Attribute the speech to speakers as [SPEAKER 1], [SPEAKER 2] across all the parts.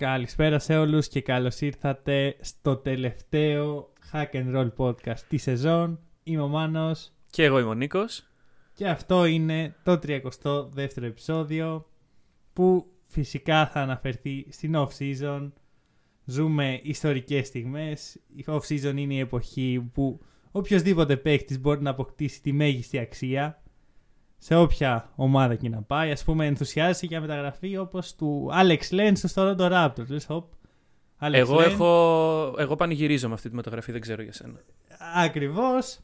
[SPEAKER 1] Καλησπέρα σε όλους και καλώς ήρθατε στο τελευταίο Hack and Roll podcast της σεζόν. Είμαι ο Μάνος
[SPEAKER 2] Και εγώ είμαι ο Νίκος.
[SPEAKER 1] και αυτό είναι το 32ο επεισόδιο που φυσικά θα αναφερθεί στην off-season. Ζούμε ιστορικές στιγμές. Η off-season είναι η εποχή που οποιοδήποτε παίχτης μπορεί να αποκτήσει τη μέγιστη αξία σε όποια ομάδα και να πάει. Ας πούμε ενθουσιάζεσαι για μεταγραφή όπως του Alex Len στο Toronto Raptors. Λες, hop, Alex
[SPEAKER 2] Εγώ,
[SPEAKER 1] Len.
[SPEAKER 2] έχω, εγώ πανηγυρίζω με αυτή τη μεταγραφή, δεν ξέρω για σένα.
[SPEAKER 1] Ακριβώς.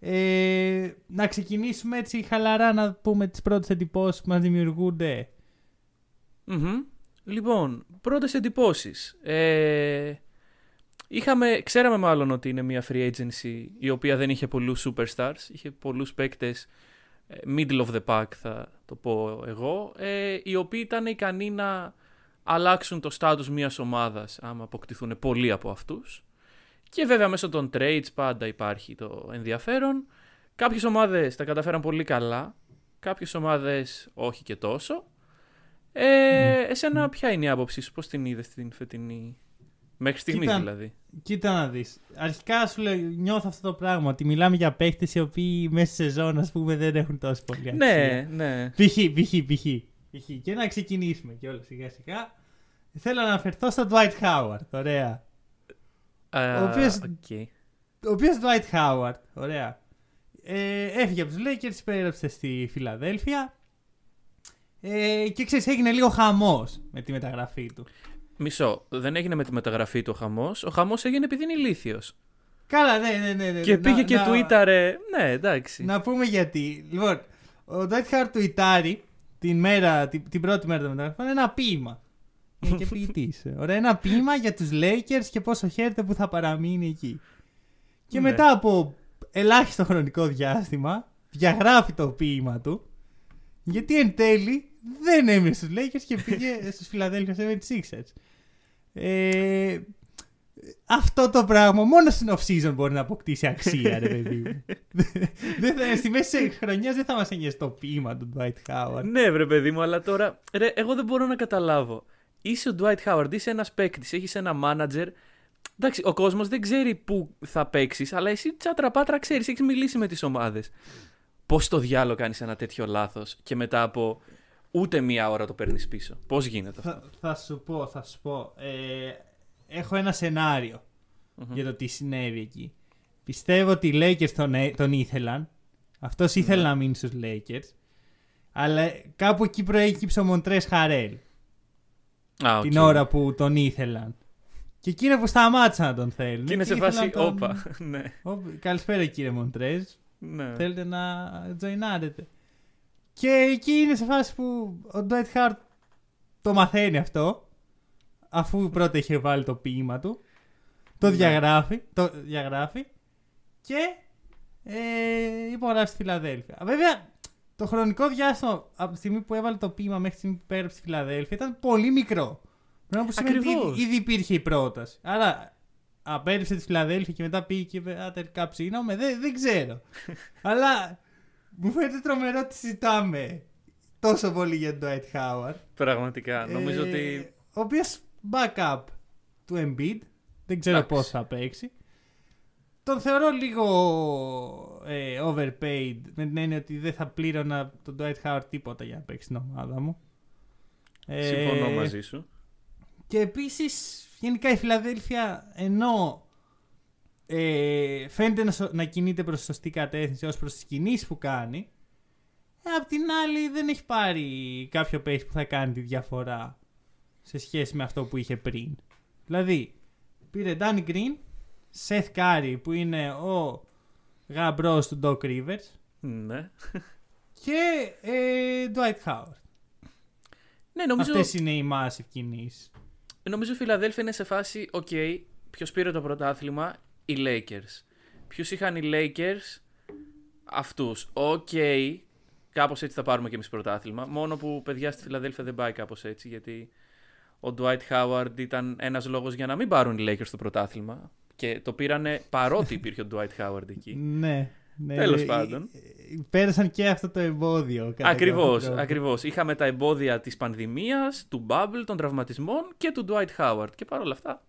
[SPEAKER 1] Ε, να ξεκινήσουμε έτσι χαλαρά να πούμε τις πρώτες εντυπώσεις που μας δημιουργούνται.
[SPEAKER 2] Μμμ. Λοιπόν, πρώτες εντυπώσεις. Ε, είχαμε, ξέραμε μάλλον ότι είναι μια free agency η οποία δεν είχε πολλούς superstars. Είχε πολλούς παίκτες ε, middle of the pack θα το πω εγώ. Ε, οι οποίοι ήταν ικανοί να αλλάξουν το status μιας ομάδας άμα αποκτηθούν πολλοί από αυτούς. Και βέβαια μέσω των trades πάντα υπάρχει το ενδιαφέρον. Κάποιες ομάδες τα καταφέραν πολύ καλά. Κάποιες ομάδες όχι και τόσο. Ε, Εσένα ποια είναι η άποψή σου, πώς την είδες την φετινή... Μέχρι στιγμής
[SPEAKER 1] Κοίτα,
[SPEAKER 2] δηλαδή.
[SPEAKER 1] Κοίτα να δεις. Αρχικά σου λέω, νιώθω αυτό το πράγμα, ότι μιλάμε για παίχτες οι οποίοι μέσα στη σεζόν, ας πούμε, δεν έχουν τόσο πολύ αξία.
[SPEAKER 2] Ναι, ναι.
[SPEAKER 1] Π.χ. π.χ. π.χ. π.χ. Και να ξεκινήσουμε κιόλας σιγά σιγά. Θέλω να αναφερθώ στο Dwight Howard. Ωραία.
[SPEAKER 2] Α,
[SPEAKER 1] Ο οποίος-
[SPEAKER 2] οκ.
[SPEAKER 1] Ο οποίος Dwight Howard, ωραία. Ε, έφυγε από τους Lakers, υπέγραψε στη Φιλαδέλφια. Ε, και ξέρεις, έγινε λίγο χαμός με τη μεταγραφή του.
[SPEAKER 2] Μισό, δεν έγινε με τη μεταγραφή του ο χαμός. Ο χαμός έγινε επειδή είναι ηλίθιος.
[SPEAKER 1] Καλά, ναι, ναι, ναι. ναι.
[SPEAKER 2] Και
[SPEAKER 1] Να-
[SPEAKER 2] πήγε και
[SPEAKER 1] να-
[SPEAKER 2] τουίταρε. Ναι, εντάξει.
[SPEAKER 1] Να πούμε γιατί. Λοιπόν, ο Dwight Howard τουιτάρει την, μέρα, την, την πρώτη μέρα των μεταγραφών ένα ποίημα. Είναι και ποιητής. Ωραία, ένα ποίημα για τους Lakers και πόσο χαίρεται που θα παραμείνει εκεί. Και
[SPEAKER 2] Ναι.
[SPEAKER 1] μετά από ελάχιστο χρονικό διάστημα διαγράφει το ποίημα του γιατί εν τέλει δεν έμεινε στους Lakers και πήγε στους Philadelphia 76ers. Ε, αυτό το πράγμα μόνο στην off-season μπορεί να αποκτήσει αξία, ρε παιδί μου. Δεν θα- Στη μέση της χρονιάς δεν θα μας ένιωσε το ποίημα του Dwight Howard.
[SPEAKER 2] Ναι, βρε παιδί μου, αλλά τώρα. Ρε, εγώ δεν μπορώ να καταλάβω. Είσαι ο Dwight Howard, είσαι ένας παίκτης, έχεις ένα manager. Εντάξει, ο κόσμος δεν ξέρει πού θα παίξεις, αλλά εσύ τσάτρα πάτρα ξέρεις, έχεις μιλήσει με τις ομάδες. Πώς το διάλογο κάνεις ένα τέτοιο λάθος και μετά από ούτε μία ώρα το παίρνεις πίσω. Πώς γίνεται αυτό;
[SPEAKER 1] Θα, θα σου πω, θα σου πω. Ε, έχω ένα σενάριο
[SPEAKER 2] Μμμ.
[SPEAKER 1] για το τι συνέβη εκεί. Πιστεύω ότι οι Lakers τον, έ- τον ήθελαν. Αυτός ήθελε
[SPEAKER 2] Ναι.
[SPEAKER 1] να μείνει στους Lakers. Αλλά κάπου εκεί προέκυψε ο Montrezl Harrell.
[SPEAKER 2] Α, οκ.
[SPEAKER 1] Την ώρα που τον ήθελαν. Και εκείνο που σταμάτησαν να τον θέλουν.
[SPEAKER 2] Και είναι σε
[SPEAKER 1] ήθελαν
[SPEAKER 2] φάση,
[SPEAKER 1] τον-
[SPEAKER 2] όπα. ναι,
[SPEAKER 1] Ω, Καλησπέρα κύριε Montrezl.
[SPEAKER 2] ναι.
[SPEAKER 1] Θέλετε να τζοινάρετε. Και εκεί είναι σε φάση που ο Dwight Howard το μαθαίνει αυτό. Αφού πρώτα είχε βάλει το ποίημα του. Το
[SPEAKER 2] Ναι.
[SPEAKER 1] διαγράφει. Το διαγράφει. Και ε, υπογράφει στη Φιλαδέλφια. Βέβαια, το χρονικό διάστημα από τη στιγμή που έβαλε το ποίημα μέχρι τη στιγμή που υπέγραψε στη Φιλαδέλφια ήταν πολύ μικρό. Πράγμα που σημαίνει ότι
[SPEAKER 2] Ακριβώς.
[SPEAKER 1] ήδη, ήδη υπήρχε η πρόταση. Άρα, απέριψε τη Φιλαδέλφια και μετά πήγε και είπε Α, τελικά ψήνομαι. Δεν, δεν ξέρω. Αλλά μου φαίνεται τρομερό ότι συζητάμε τόσο πολύ για τον Dwight Howard.
[SPEAKER 2] Πραγματικά. Νομίζω
[SPEAKER 1] Ε,
[SPEAKER 2] ότι.
[SPEAKER 1] Ο οποίος backup του Embiid. Δεν ξέρω
[SPEAKER 2] Εντάξει.
[SPEAKER 1] πώς θα παίξει. Τον θεωρώ λίγο ε, overpaid με την έννοια ότι δεν θα πλήρωνα τον Dwight Howard τίποτα για να παίξει την ομάδα μου. Ε,
[SPEAKER 2] Συμφωνώ μαζί σου.
[SPEAKER 1] Και επίσης, γενικά η Φιλαδέλφια ενώ ε, φαίνεται να, σω- να κινείται προς τη σωστή κατεύθυνση ως προς τις κινήσεις που κάνει, ε, απ' την άλλη δεν έχει πάρει κάποιο παίχτη που θα κάνει τη διαφορά σε σχέση με αυτό που είχε πριν. Δηλαδή, πήρε Danny Green, Seth Curry που είναι ο γαμπρός του Doc Rivers
[SPEAKER 2] Ναι.
[SPEAKER 1] και ε, Dwight Howard.
[SPEAKER 2] Ναι, νομίζω.
[SPEAKER 1] Αυτές είναι οι massive κινήσεις.
[SPEAKER 2] Νομίζω η Φιλαδέλφια είναι σε φάση, οκ, ποιος πήρε το πρωτάθλημα, οι Lakers. Ποιους είχαν οι Lakers, αυτούς. Οκ, κάπως έτσι θα πάρουμε και εμείς πρωτάθλημα. Μόνο που παιδιά στη Φιλαδέλφια δεν πάει κάπως έτσι, γιατί ο Dwight Howard ήταν ένας λόγος για να μην πάρουν οι Lakers το πρωτάθλημα. Και το πήρανε παρότι υπήρχε ο Dwight Howard εκεί.
[SPEAKER 1] Ναι. Ναι,
[SPEAKER 2] Τέλος
[SPEAKER 1] ε,
[SPEAKER 2] πάντων.
[SPEAKER 1] ε, Πέρασαν και αυτό το εμπόδιο. κατά
[SPEAKER 2] Ακριβώς,
[SPEAKER 1] κάποιο τρόπο.
[SPEAKER 2] ακριβώς. Είχαμε τα εμπόδια της πανδημίας, του bubble, των τραυματισμών και του Dwight Howard. Και παρόλα αυτά,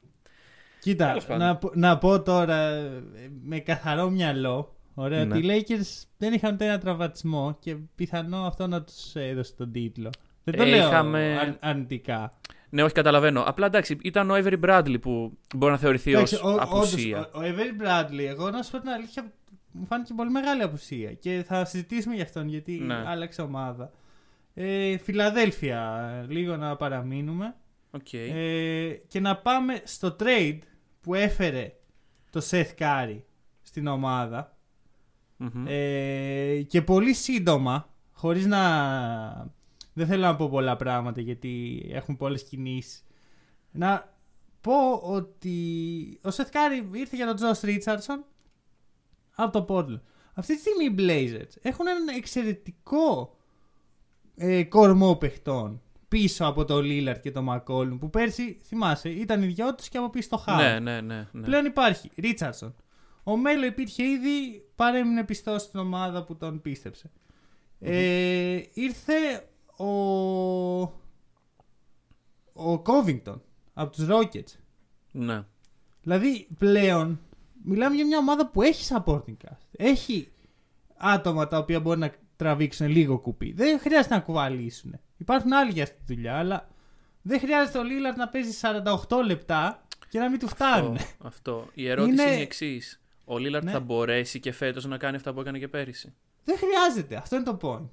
[SPEAKER 1] Κοίτα,
[SPEAKER 2] Τέλος πάντων.
[SPEAKER 1] να, πω- να πω τώρα ε, με καθαρό μυαλό ωραία,
[SPEAKER 2] Ναι.
[SPEAKER 1] ότι οι Lakers δεν είχαν ούτε ένα τραυματισμό και πιθανό αυτό να τους έδωσε τον τίτλο. Δεν το
[SPEAKER 2] Ε,
[SPEAKER 1] λέω
[SPEAKER 2] είχαμε-
[SPEAKER 1] αρ- αρνητικά.
[SPEAKER 2] ναι, όχι καταλαβαίνω. Απλά εντάξει, ήταν ο Avery Bradley που μπορεί να θεωρηθεί
[SPEAKER 1] Εντάξει,
[SPEAKER 2] ως
[SPEAKER 1] ο-
[SPEAKER 2] απουσία.
[SPEAKER 1] όντως, ο, ο Avery Bradley, εγώ να σου πω την αλήθεια, μου φάνηκε πολύ μεγάλη απουσία και θα συζητήσουμε γι' αυτόν γιατί
[SPEAKER 2] Ναι.
[SPEAKER 1] άλλαξε ομάδα. Ε, Φιλαδέλφια, λίγο να παραμείνουμε.
[SPEAKER 2] Οκ.
[SPEAKER 1] Ε, και να πάμε στο trade που έφερε το Seth Curry στην ομάδα.
[SPEAKER 2] Μμμ.
[SPEAKER 1] Ε, και πολύ σύντομα, χωρίς να... Δεν θέλω να πω πολλά πράγματα γιατί έχουν πολλές κινήσεις. Να πω ότι ο Seth Curry ήρθε για τον Josh Richardson από το Portland. Αυτή τη στιγμή οι Blazers έχουν έναν εξαιρετικό ε, κορμό παιχτών πίσω από το Lillard και το McCollum που πέρσι, θυμάσαι, ήταν οι δυο τους και από πίσω το Howard.
[SPEAKER 2] ναι, ναι, ναι. ναι.
[SPEAKER 1] Πλέον υπάρχει. Ρίτσαρdsον. Ο Μέλο υπήρχε ήδη, παρέμεινε πιστός στην ομάδα που τον πιστεψε Ε, ήρθε ο, ο Covington από τους Rockets.
[SPEAKER 2] ναι.
[SPEAKER 1] Δηλαδή πλέον μιλάμε για μια ομάδα που έχει supporting cast. Έχει άτομα τα οποία μπορεί να τραβήξουν λίγο κουπί. Δεν χρειάζεται να κουβαλήσουν. Υπάρχουν άλλοι για αυτή τη δουλειά, αλλά δεν χρειάζεται ο Λίλαρντ να παίζει 48 λεπτά και να μην του φτάνουν.
[SPEAKER 2] Αυτό, αυτό. Η ερώτηση είναι,
[SPEAKER 1] Είναι-
[SPEAKER 2] η εξής. Ο Λίλαρτ
[SPEAKER 1] Ναι.
[SPEAKER 2] θα μπορέσει και φέτος να κάνει αυτά που έκανε και πέρυσι;
[SPEAKER 1] Δεν χρειάζεται. Αυτό είναι το point.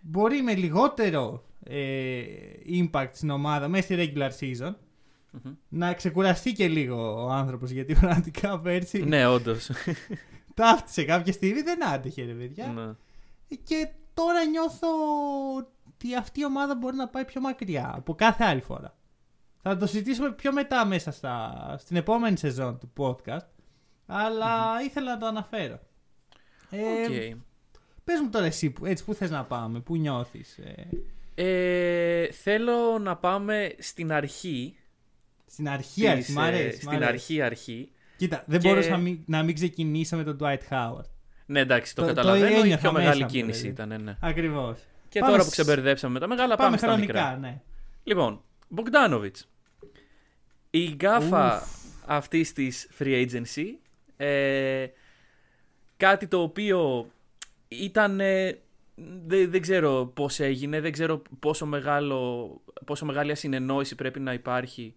[SPEAKER 1] Μπορεί με λιγότερο ε, impact στην ομάδα μέσα στη regular season
[SPEAKER 2] Μμμ.
[SPEAKER 1] να ξεκουραστεί και λίγο ο άνθρωπος γιατί πραγματικά πέρσι
[SPEAKER 2] ναι, όντως.
[SPEAKER 1] ταύτισε κάποια στιγμή δεν άντεχε ρε παιδιά
[SPEAKER 2] ναι.
[SPEAKER 1] και τώρα νιώθω ότι αυτή η ομάδα μπορεί να πάει πιο μακριά από κάθε άλλη φορά. Θα το συζητήσουμε πιο μετά μέσα στα, στην επόμενη σεζόν του podcast αλλά ήθελα να το αναφέρω. Ε,
[SPEAKER 2] Οκ.
[SPEAKER 1] Πες μου τώρα εσύ, που- έτσι, πού θες να πάμε, πού νιώθεις. Ε,
[SPEAKER 2] Ε, θέλω να πάμε στην αρχή.
[SPEAKER 1] στην αρχή,
[SPEAKER 2] της,
[SPEAKER 1] αρχή, μ'
[SPEAKER 2] ε,
[SPEAKER 1] αρέσει. μ'
[SPEAKER 2] στην
[SPEAKER 1] αρέσει.
[SPEAKER 2] αρχή, αρχή.
[SPEAKER 1] Κοίτα, δεν
[SPEAKER 2] Και-
[SPEAKER 1] μπορούσα να μην, να μην ξεκινήσω με τον Dwight Howard.
[SPEAKER 2] Ναι, εντάξει, το,
[SPEAKER 1] Το- το
[SPEAKER 2] καταλαβαίνω. η
[SPEAKER 1] ένιωθα
[SPEAKER 2] πιο
[SPEAKER 1] μέσα
[SPEAKER 2] μεγάλη
[SPEAKER 1] μου,
[SPEAKER 2] κίνηση
[SPEAKER 1] δηλαδή.
[SPEAKER 2] ήταν, ναι.
[SPEAKER 1] Ακριβώς.
[SPEAKER 2] Και
[SPEAKER 1] Πάμε
[SPEAKER 2] τώρα που
[SPEAKER 1] σ-
[SPEAKER 2] ξεμπερδέψαμε με τα μεγάλα, πάμε,
[SPEAKER 1] Πάμε
[SPEAKER 2] στα
[SPEAKER 1] χρονικά,
[SPEAKER 2] μικρά.
[SPEAKER 1] ναι.
[SPEAKER 2] Λοιπόν, Bogdanovic. Η γκάφα
[SPEAKER 1] Ουφ.
[SPEAKER 2] αυτής της free agency. Ε, κάτι το οποίο ήταν... ε, δεν, δεν ξέρω πώς έγινε, δεν ξέρω πόσο, μεγάλο, πόσο μεγάλη ασυνεννόηση πρέπει να υπάρχει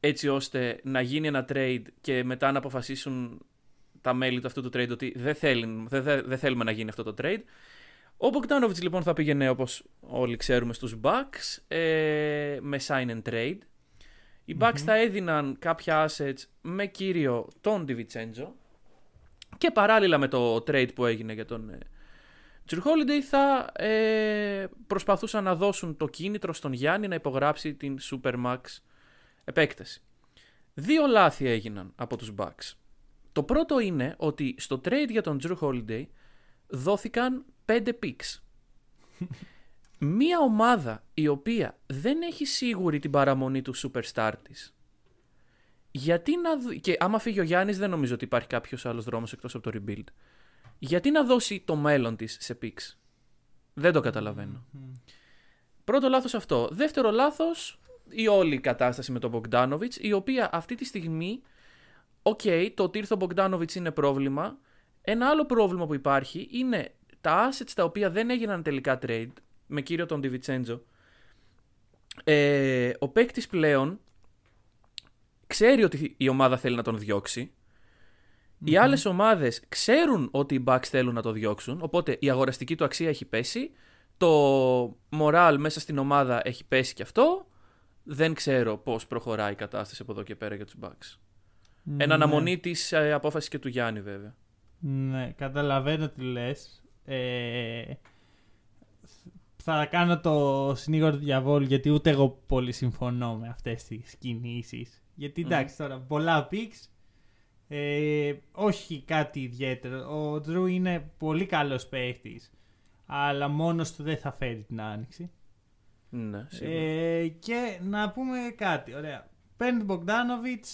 [SPEAKER 2] έτσι ώστε να γίνει ένα trade και μετά να αποφασίσουν τα μέλη του αυτού του trade ότι δεν, θέλουν, δεν, δεν, δεν θέλουμε να γίνει αυτό το trade. Ο Bogdanovic λοιπόν θα πήγαινε όπως όλοι ξέρουμε στους Bucks ε, με sign and trade. Οι Bucks θα έδιναν κάποια assets με κύριο τον DiVincenzo και παράλληλα με το trade που έγινε για τον ε, Drew Holiday θα ε, προσπαθούσαν να δώσουν το κίνητρο στον Γιάννη να υπογράψει την Supermax επέκταση. Δύο λάθη έγιναν από τους Bucks. Το πρώτο είναι ότι στο trade για τον Drew Holiday δόθηκαν 5 picks. Μία ομάδα η οποία δεν έχει σίγουρη την παραμονή του superstar της. Γιατί να δ- Και άμα φύγει ο Γιάννης δεν νομίζω ότι υπάρχει κάποιος άλλος δρόμος εκτός από το rebuild. Γιατί να δώσει το μέλλον της σε picks. Δεν το καταλαβαίνω. Πρώτο λάθος αυτό. Δεύτερο λάθος η όλη κατάσταση με τον Bogdanovic η οποία αυτή τη στιγμή Οκ, το ότι ήρθε ο Bogdanovic είναι πρόβλημα. Ένα άλλο πρόβλημα που υπάρχει είναι τα assets τα οποία δεν έγιναν τελικά trade με κύριο τον DiVincenzo. Ε, ο παίκτης πλέον ξέρει ότι η ομάδα θέλει να τον διώξει. Οι άλλες ομάδες ξέρουν ότι οι Bucks θέλουν να το διώξουν, οπότε η αγοραστική του αξία έχει πέσει. Το moral μέσα στην ομάδα έχει πέσει και αυτό. Δεν ξέρω πώς προχωράει η κατάσταση από εδώ και πέρα για τους Bucks. Εν
[SPEAKER 1] Ναι.
[SPEAKER 2] αναμονή της ε, απόφασης και του Γιάννη βέβαια.
[SPEAKER 1] Ναι, καταλαβαίνω τι λες. Ε, θα κάνω το συνήγορο του διαβόλου γιατί ούτε εγώ πολύ συμφωνώ με αυτές τις κινήσεις. Γιατί
[SPEAKER 2] Μμμ.
[SPEAKER 1] εντάξει τώρα, πολλά picks, ε, όχι κάτι ιδιαίτερο. Ο Drew είναι πολύ καλός παίχτης, αλλά μόνος του δεν θα φέρει την άνοιξη.
[SPEAKER 2] Ναι, σίγουρα.
[SPEAKER 1] Ε, και να πούμε κάτι, ωραία. Παίρνει τον Bogdanovic,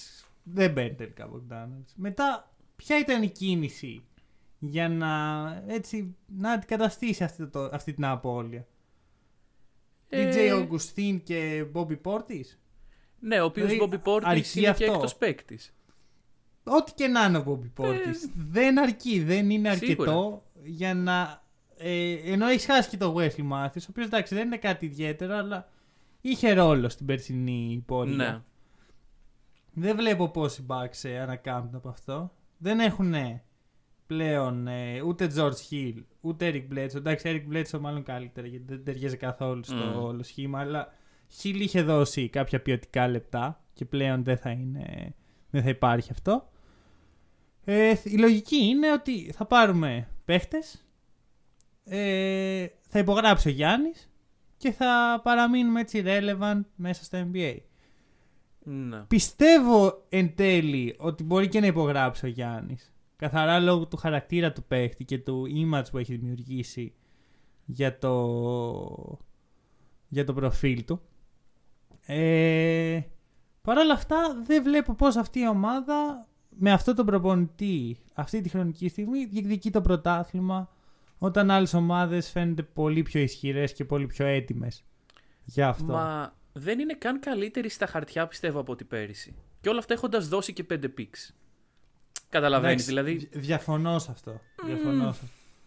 [SPEAKER 1] δεν παίρνει τελικά Bogdanovic. Μετά, ποια ήταν η κίνηση για να, έτσι, να αντικαταστήσει αυτή, το, αυτή την απώλεια.
[SPEAKER 2] Ε,
[SPEAKER 1] DJ Augustin και Bobby Portis.
[SPEAKER 2] Ναι, ο οποίος
[SPEAKER 1] Δηλαδή,
[SPEAKER 2] Bobby Portis
[SPEAKER 1] αρκεί
[SPEAKER 2] είναι
[SPEAKER 1] αυτό.
[SPEAKER 2] και έκτος παίκτης.
[SPEAKER 1] Ό,τι και να είναι ο Bobby Portis. δεν αρκεί, δεν είναι αρκετό
[SPEAKER 2] Ε, Σίγουρα.
[SPEAKER 1] για να. Ε, ενώ έχει χάσει και το Wesley Matthews, ο οποίος εντάξει δεν είναι κάτι ιδιαίτερο, αλλά είχε ρόλο στην περσινή πορεία.
[SPEAKER 2] Ναι.
[SPEAKER 1] Δεν βλέπω πώς οι Bucks ε, ανακάμπτουν από αυτό. Δεν έχουν πλέον ε, ούτε George Hill, ούτε Eric Bledsoe. Εντάξει, Eric Bledsoe μάλλον καλύτερα γιατί δεν ταιριάζει καθόλου στο
[SPEAKER 2] Μμμ.
[SPEAKER 1] όλο σχήμα. Αλλά Hill είχε δώσει κάποια ποιοτικά λεπτά και πλέον δεν θα, είναι, δεν θα υπάρχει αυτό. Ε, η λογική είναι ότι θα πάρουμε παίχτες, ε, θα υπογράψει ο Γιάννης και θα παραμείνουμε έτσι relevant μέσα στο NBA.
[SPEAKER 2] ναι.
[SPEAKER 1] Πιστεύω εν τέλει ότι μπορεί και να υπογράψει ο Γιάννης. Καθαρά λόγω του χαρακτήρα του παίχτη και του image που έχει δημιουργήσει για το, για το προφίλ του. Ε, Παρ' όλα αυτά δεν βλέπω πώς αυτή η ομάδα με αυτό τον προπονητή αυτή τη χρονική στιγμή διεκδικεί το πρωτάθλημα όταν άλλες ομάδες φαίνονται πολύ πιο ισχυρές και πολύ πιο έτοιμες για αυτό.
[SPEAKER 2] Μα δεν είναι καν καλύτερη στα χαρτιά, πιστεύω, από ό,τι πέρυσι. Και όλα αυτά έχοντας δώσει και 5 picks. Καταλαβαίνεις,
[SPEAKER 1] Εντάξει,
[SPEAKER 2] δηλαδή.
[SPEAKER 1] δι- Διαφωνώ σε αυτό. Διαφωνώ σε αυτό.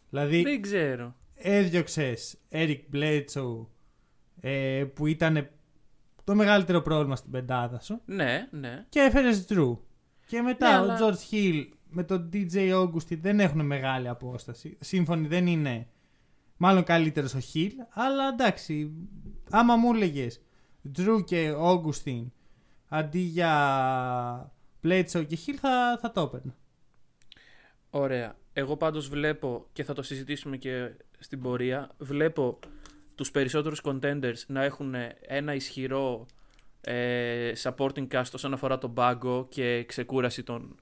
[SPEAKER 1] Δηλαδή,
[SPEAKER 2] Δεν ξέρω.
[SPEAKER 1] έδιωξες Eric Bledsoe ε, που ήταν το μεγαλύτερο πρόβλημα στην πεντάδα σου
[SPEAKER 2] Ναι, ναι.
[SPEAKER 1] και έφερες Drew. Και μετά
[SPEAKER 2] Ναι,
[SPEAKER 1] ο
[SPEAKER 2] αλλά-
[SPEAKER 1] George Hill με τον DJ Augustin δεν έχουν μεγάλη απόσταση. Σύμφωνοι δεν είναι μάλλον καλύτερος ο Hill, αλλά εντάξει, άμα μου έλεγες Drew και Augustin αντί για Bledsoe και Hill θα, θα το έπαιρνα.
[SPEAKER 2] Ωραία. Εγώ πάντως βλέπω και θα το συζητήσουμε και στην πορεία. Βλέπω τους περισσότερους contenders να έχουν ένα ισχυρό ε, supporting cast όσον αφορά τον πάγκο και ξεκούραση των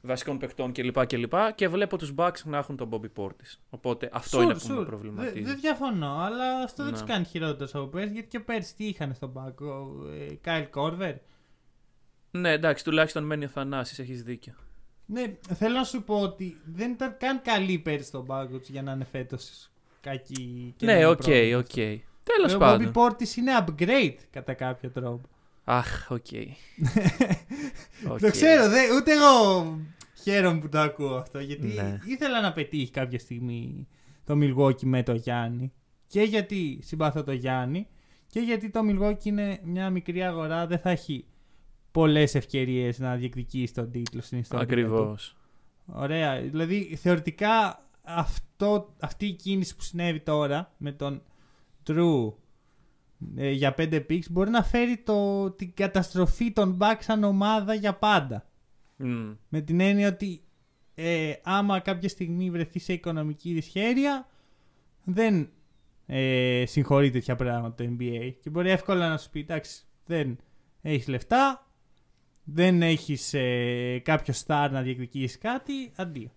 [SPEAKER 2] βασικών παιχτών κλπ. Και, και βλέπω τους Bucks να έχουν τον Bobby Portis. Οπότε αυτό
[SPEAKER 1] Sure,
[SPEAKER 2] είναι που με
[SPEAKER 1] sure.
[SPEAKER 2] προβληματίζει.
[SPEAKER 1] Δεν δεν διαφωνώ, αλλά αυτό δεν
[SPEAKER 2] Ναι.
[SPEAKER 1] του κάνει χειρότερο από πέρσι, γιατί και πέρσι τι είχαν στον πάγκο. Ε, Kyle Korver.
[SPEAKER 2] Ναι, εντάξει, τουλάχιστον μένει ο Θανάσης, έχεις δίκιο.
[SPEAKER 1] Ναι, θέλω να σου πω ότι δεν ήταν καν καλή πέρσι στον πάγκο τους για να είναι φέτος κακή. και να
[SPEAKER 2] ναι,
[SPEAKER 1] είναι
[SPEAKER 2] οκ,
[SPEAKER 1] πρόβλημα
[SPEAKER 2] οκ.
[SPEAKER 1] αυτό.
[SPEAKER 2] Τέλος
[SPEAKER 1] Ο
[SPEAKER 2] πάντων.
[SPEAKER 1] Bobby Portis είναι upgrade κατά κάποιο τρόπο.
[SPEAKER 2] Αχ, οκ. Οκ.
[SPEAKER 1] Το ξέρω, δε, ούτε εγώ χαίρομαι που το ακούω αυτό. Γιατί
[SPEAKER 2] Ναι.
[SPEAKER 1] ήθελα να πετύχει κάποια στιγμή το Milwaukee με το Γιάννη. Και γιατί συμπαθώ το Γιάννη. Και γιατί το Milwaukee είναι μια μικρή αγορά, δεν θα έχει πολλές ευκαιρίες να διεκδικήσει τον τίτλο στην ιστορία. του.
[SPEAKER 2] Ακριβώς.
[SPEAKER 1] Ωραία. Δηλαδή, θεωρητικά αυτό, αυτή η κίνηση που συνέβη τώρα με τον Jrue ε, για 5 picks μπορεί να φέρει το, την καταστροφή των Bucks σαν ομάδα για πάντα.
[SPEAKER 2] Μμ.
[SPEAKER 1] Με την έννοια ότι ε, άμα κάποια στιγμή βρεθεί σε οικονομική δυσχέρεια δεν ε, συγχωρεί τέτοια πράγματα το NBA και μπορεί εύκολα να σου πει εντάξει δεν έχεις λεφτά δεν έχεις ε, κάποιο star να διεκδικήσεις κάτι αντίο.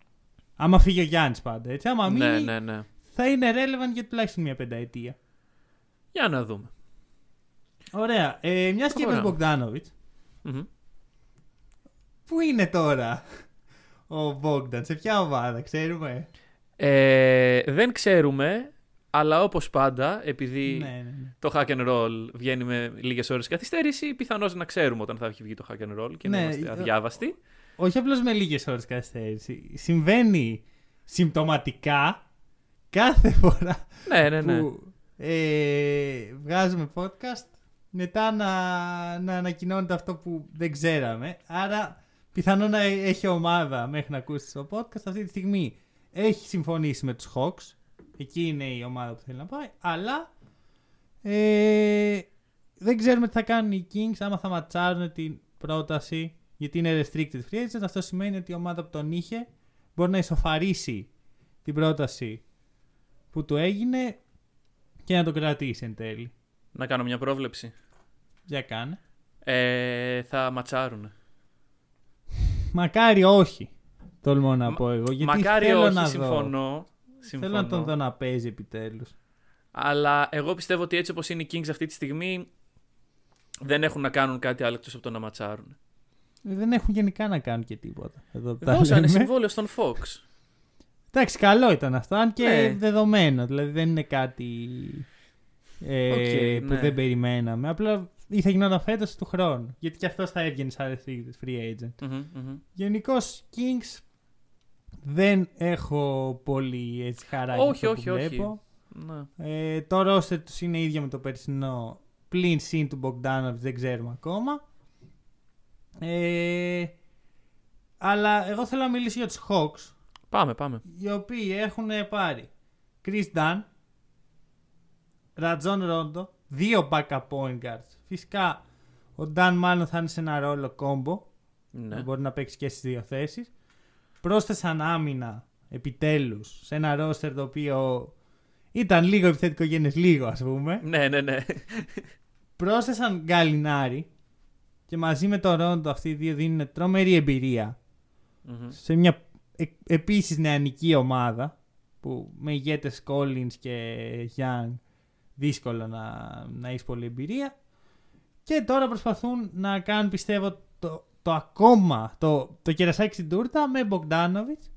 [SPEAKER 1] Άμα φύγει ο Γιάννης πάντα έτσι άμα
[SPEAKER 2] Ναι,
[SPEAKER 1] μείνει
[SPEAKER 2] ναι, ναι.
[SPEAKER 1] θα είναι relevant για τουλάχιστον μια πενταετία.
[SPEAKER 2] Για να δούμε.
[SPEAKER 1] Ωραία. Ε, μιας και είπες
[SPEAKER 2] Προχωράμε.
[SPEAKER 1] Bogdanovic
[SPEAKER 2] Μμμ.
[SPEAKER 1] Πού είναι τώρα ο Bogdan, σε ποια ομάδα, ξέρουμε;
[SPEAKER 2] Ε, δεν ξέρουμε, αλλά όπως πάντα, επειδή
[SPEAKER 1] Ναι, ναι, ναι.
[SPEAKER 2] το hack and roll βγαίνει με λίγες ώρες καθυστέρηση, πιθανώς να ξέρουμε όταν θα έχει βγει το hack and roll και να
[SPEAKER 1] Ναι,
[SPEAKER 2] είμαστε
[SPEAKER 1] ε,
[SPEAKER 2] αδιάβαστοι.
[SPEAKER 1] Όχι απλώς με λίγες ώρες καθυστέρηση. Συμβαίνει συμπτωματικά κάθε φορά
[SPEAKER 2] Ναι, ναι, ναι.
[SPEAKER 1] που ε, βγάζουμε podcast μετά να, να ανακοινώνεται αυτό που δεν ξέραμε. Άρα πιθανόν να έχει ομάδα μέχρι να ακούσει το podcast. Αυτή τη στιγμή έχει συμφωνήσει με τους Hawks. Εκεί είναι η ομάδα που θέλει να πάει. Αλλά ε, δεν ξέρουμε τι θα κάνουν οι Kings άμα θα ματσάρουν την πρόταση γιατί είναι restricted free agent. Αυτό σημαίνει ότι η ομάδα που τον είχε μπορεί να ισοφαρίσει την πρόταση που του έγινε και να το κρατήσει εν τέλει.
[SPEAKER 2] Να κάνω μια πρόβλεψη.
[SPEAKER 1] Για κάνε.
[SPEAKER 2] Ε, θα ματσάρουν.
[SPEAKER 1] Μακάρι όχι. Τολμώ να
[SPEAKER 2] Μα-
[SPEAKER 1] πω εγώ. Γιατί
[SPEAKER 2] Μακάρι
[SPEAKER 1] θέλω
[SPEAKER 2] όχι,
[SPEAKER 1] να
[SPEAKER 2] συμφωνώ.
[SPEAKER 1] Δω.
[SPEAKER 2] Συμφωνώ.
[SPEAKER 1] Θέλω να τον δω να παίζει επιτέλους.
[SPEAKER 2] Αλλά εγώ πιστεύω ότι έτσι όπως είναι οι Kings αυτή τη στιγμή δεν έχουν να κάνουν κάτι άλλο εκτός από το να ματσάρουν.
[SPEAKER 1] Δεν έχουν γενικά να κάνουν και τίποτα. Εδώ που τα
[SPEAKER 2] Δώσανε
[SPEAKER 1] λέμε.
[SPEAKER 2] συμβόλαιο στον Fox.
[SPEAKER 1] Εντάξει, καλό ήταν αυτό, αν και
[SPEAKER 2] Ναι.
[SPEAKER 1] δεδομένο. Δηλαδή δεν είναι κάτι ε,
[SPEAKER 2] Οκ,
[SPEAKER 1] που
[SPEAKER 2] ναι.
[SPEAKER 1] δεν περιμέναμε. Απλά ή θα γινόταν φέτος του χρόνου. Γιατί και αυτός θα έβγαινε σαν free agent.
[SPEAKER 2] Μμμ, μμμ.
[SPEAKER 1] Γενικώς Kings δεν έχω πολύ έτσι χαρά
[SPEAKER 2] Όχι,
[SPEAKER 1] για αυτό
[SPEAKER 2] όχι,
[SPEAKER 1] που
[SPEAKER 2] όχι.
[SPEAKER 1] βλέπω.
[SPEAKER 2] Ναι.
[SPEAKER 1] Ε, το roster τους είναι ίδιο με το περσινό. Πλην συν του Bogdanovic δεν ξέρουμε ακόμα. Ε, αλλά εγώ θέλω να μιλήσω για τους Hawks
[SPEAKER 2] Πάμε, πάμε.
[SPEAKER 1] οι οποίοι έχουν πάρει Chris Dunn, Rajon Rondo, δύο backup point guards. Φυσικά ο Dunn μάλλον θα είναι σε ένα ρόλο combo.
[SPEAKER 2] Ναι.
[SPEAKER 1] Μπορεί να παίξει και στις δύο θέσεις. Πρόσθεσαν άμυνα επιτέλους σε ένα roster το οποίο ήταν λίγο επιθετικό γένες λίγο ας πούμε.
[SPEAKER 2] ναι, ναι, ναι.
[SPEAKER 1] Πρόσθεσαν Γκαλινάρη και μαζί με τον Ρόντο αυτοί οι δύο δίνουν τρομερή εμπειρία
[SPEAKER 2] Μμμ.
[SPEAKER 1] σε μια ε, επίσης νεανική ομάδα που με ηγέτες Collins και Young δύσκολο να, να έχεις πολλή εμπειρία και τώρα προσπαθούν να κάνουν πιστεύω το, το ακόμα το, το κερασάκι στην τούρτα με Bogdanovic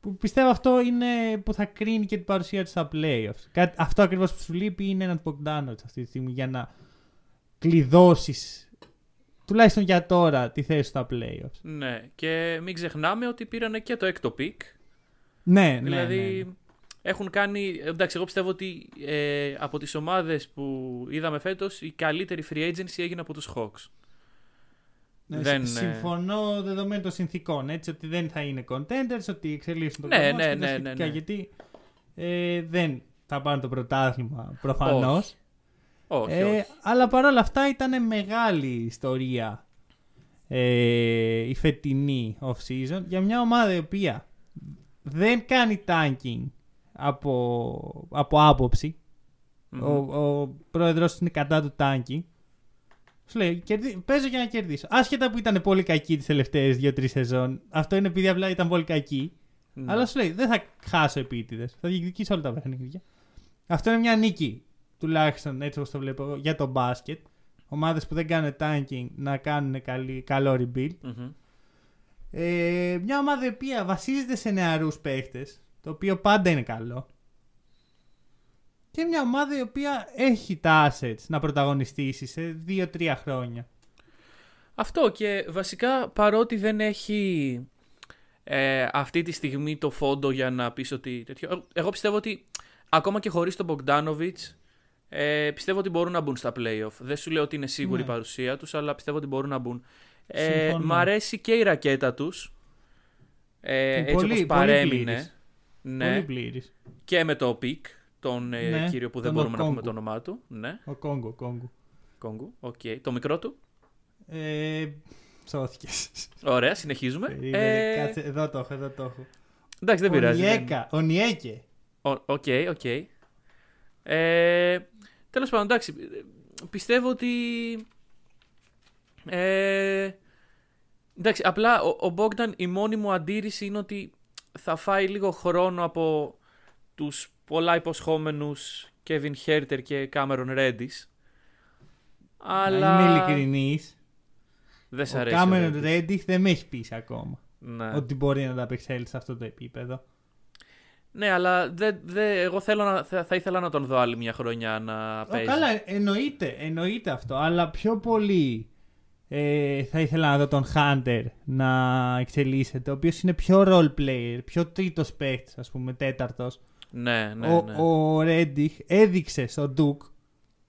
[SPEAKER 1] που πιστεύω αυτό είναι που θα κρίνει και την παρουσία του στα playoffs. Κάτι, αυτό ακριβώς που σου λείπει είναι ένας Bogdanovic αυτή τη στιγμή για να κλειδώσεις τουλάχιστον για τώρα τη θέση στα playoffs.
[SPEAKER 2] ναι. Και μην ξεχνάμε ότι πήραν και το έκτο pick.
[SPEAKER 1] Ναι, ναι,
[SPEAKER 2] δηλαδή
[SPEAKER 1] ναι, ναι.
[SPEAKER 2] έχουν κάνει. Εντάξει, εγώ πιστεύω ότι ε, από τις ομάδες που είδαμε φέτος η καλύτερη free agency έγινε από τους Hawks.
[SPEAKER 1] Ναι,
[SPEAKER 2] δεν,
[SPEAKER 1] συ-
[SPEAKER 2] ε,
[SPEAKER 1] Συμφωνώ δεδομένων των συνθήκων. Έτσι, ότι δεν θα είναι contenders, ότι εξελίσσουν τον
[SPEAKER 2] Ναι,
[SPEAKER 1] κόσμο
[SPEAKER 2] ναι,
[SPEAKER 1] και τα
[SPEAKER 2] ναι, ναι,
[SPEAKER 1] σχετικά,
[SPEAKER 2] ναι.
[SPEAKER 1] Γιατί ε, δεν θα πάρουν το πρωτάθλημα προφανώς.
[SPEAKER 2] Όχι, Όχι,
[SPEAKER 1] Ε,
[SPEAKER 2] όχι.
[SPEAKER 1] αλλά παρόλα αυτά ήταν μεγάλη ιστορία ε, η φετινή off-season για μια ομάδα η οποία δεν κάνει tanking από, από άποψη.
[SPEAKER 2] Μμμ.
[SPEAKER 1] Ο, ο πρόεδρος είναι κατά του tanking. Σου λέει, «Κερδί- παίζω για να κερδίσω. Άσχετα που ήταν πολύ κακή τις τελευταίες 2-3 σεζόν. Αυτό είναι επειδή απλά ήταν πολύ κακή.
[SPEAKER 2] Ναι.
[SPEAKER 1] Αλλά σου λέει, δεν θα χάσω επίτηδες. Θα διεκδικήσω όλα τα παιχνίδια. Αυτό είναι μια νίκη. Τουλάχιστον έτσι όπως το βλέπω εγώ, για το μπάσκετ. Ομάδες που δεν κάνουν tanking να κάνουν καλή, καλό rebuild.
[SPEAKER 2] Μμμ.
[SPEAKER 1] Ε, μια ομάδα η οποία βασίζεται σε νεαρούς παίχτες, το οποίο πάντα είναι καλό. Και μια ομάδα η οποία έχει τα assets να πρωταγωνιστήσει σε 2-3 χρόνια.
[SPEAKER 2] Αυτό και βασικά παρότι δεν έχει ε, αυτή τη στιγμή το φόντο για να πεις ότι τέτοιο. ε, Εγώ πιστεύω ότι ακόμα και χωρίς τον Bogdanovic ε, πιστεύω ότι μπορούν να μπουν στα playoff. Δεν σου λέω ότι είναι σίγουρη η
[SPEAKER 1] Ναι.
[SPEAKER 2] παρουσία τους, αλλά πιστεύω ότι μπορούν να μπουν. Ε,
[SPEAKER 1] Συμφωνώ.
[SPEAKER 2] μ' αρέσει και η ρακέτα τους. Ε,
[SPEAKER 1] Που
[SPEAKER 2] έτσι
[SPEAKER 1] πολύ-
[SPEAKER 2] όπως
[SPEAKER 1] πολύ
[SPEAKER 2] παρέμεινε.
[SPEAKER 1] πλήρης.
[SPEAKER 2] Ναι,
[SPEAKER 1] Πολύ πλήρης.
[SPEAKER 2] και με το pick, τον ε,
[SPEAKER 1] Ναι,
[SPEAKER 2] κύριο που δεν
[SPEAKER 1] τον
[SPEAKER 2] μπορούμε να πούμε
[SPEAKER 1] Οκόγκου.
[SPEAKER 2] το όνομά του. Ναι,
[SPEAKER 1] Ο Κόγκο, Κόγκο.
[SPEAKER 2] Κόγκου. Οκ. Το μικρό του.
[SPEAKER 1] Ε, Σώθηκε.
[SPEAKER 2] Ωραία, συνεχίζουμε.
[SPEAKER 1] Περίμενε,
[SPEAKER 2] Ε,
[SPEAKER 1] κάτσε, εδώ το έχω, εδώ το έχω.
[SPEAKER 2] εντάξει, δεν
[SPEAKER 1] ο
[SPEAKER 2] πειράζει. δεν-
[SPEAKER 1] Νιέκα, ο Νιέκε.
[SPEAKER 2] Ω, Οκ, οκ. Ε, τέλος πάντων, εντάξει. ε, Πιστεύω ότι... Ε, εντάξει, απλά ο, ο Bogdan η μόνη μου αντίρρηση είναι ότι θα φάει λίγο χρόνο από τους πολλά υποσχόμενους Kevin Herter και Cameron Reddish. Αλλά...
[SPEAKER 1] Να είμαι ειλικρινής,
[SPEAKER 2] Δεν σ'
[SPEAKER 1] ο
[SPEAKER 2] αρέσει.
[SPEAKER 1] Κάμερον
[SPEAKER 2] Reddish.
[SPEAKER 1] Ρέντιχ δεν με έχει πείσει ακόμα.
[SPEAKER 2] Ναι.
[SPEAKER 1] Ότι μπορεί να ανταπεξέλθει σε αυτό το επίπεδο.
[SPEAKER 2] ναι, αλλά δεν, δεν, εγώ θέλω να, θα, θα ήθελα να τον δω άλλη μια χρονιά να
[SPEAKER 1] Ω,
[SPEAKER 2] παίζει.
[SPEAKER 1] καλά, εννοείται, εννοείται αυτό. Αλλά πιο πολύ ε, θα ήθελα να δω τον Hunter να εξελίσσεται, ο οποίος είναι πιο role player, πιο τρίτος παίχτη, ας πούμε, τέταρτος.
[SPEAKER 2] Ναι, ναι,
[SPEAKER 1] ο,
[SPEAKER 2] ναι.
[SPEAKER 1] ο Ρέντιχ έδειξε στον Duke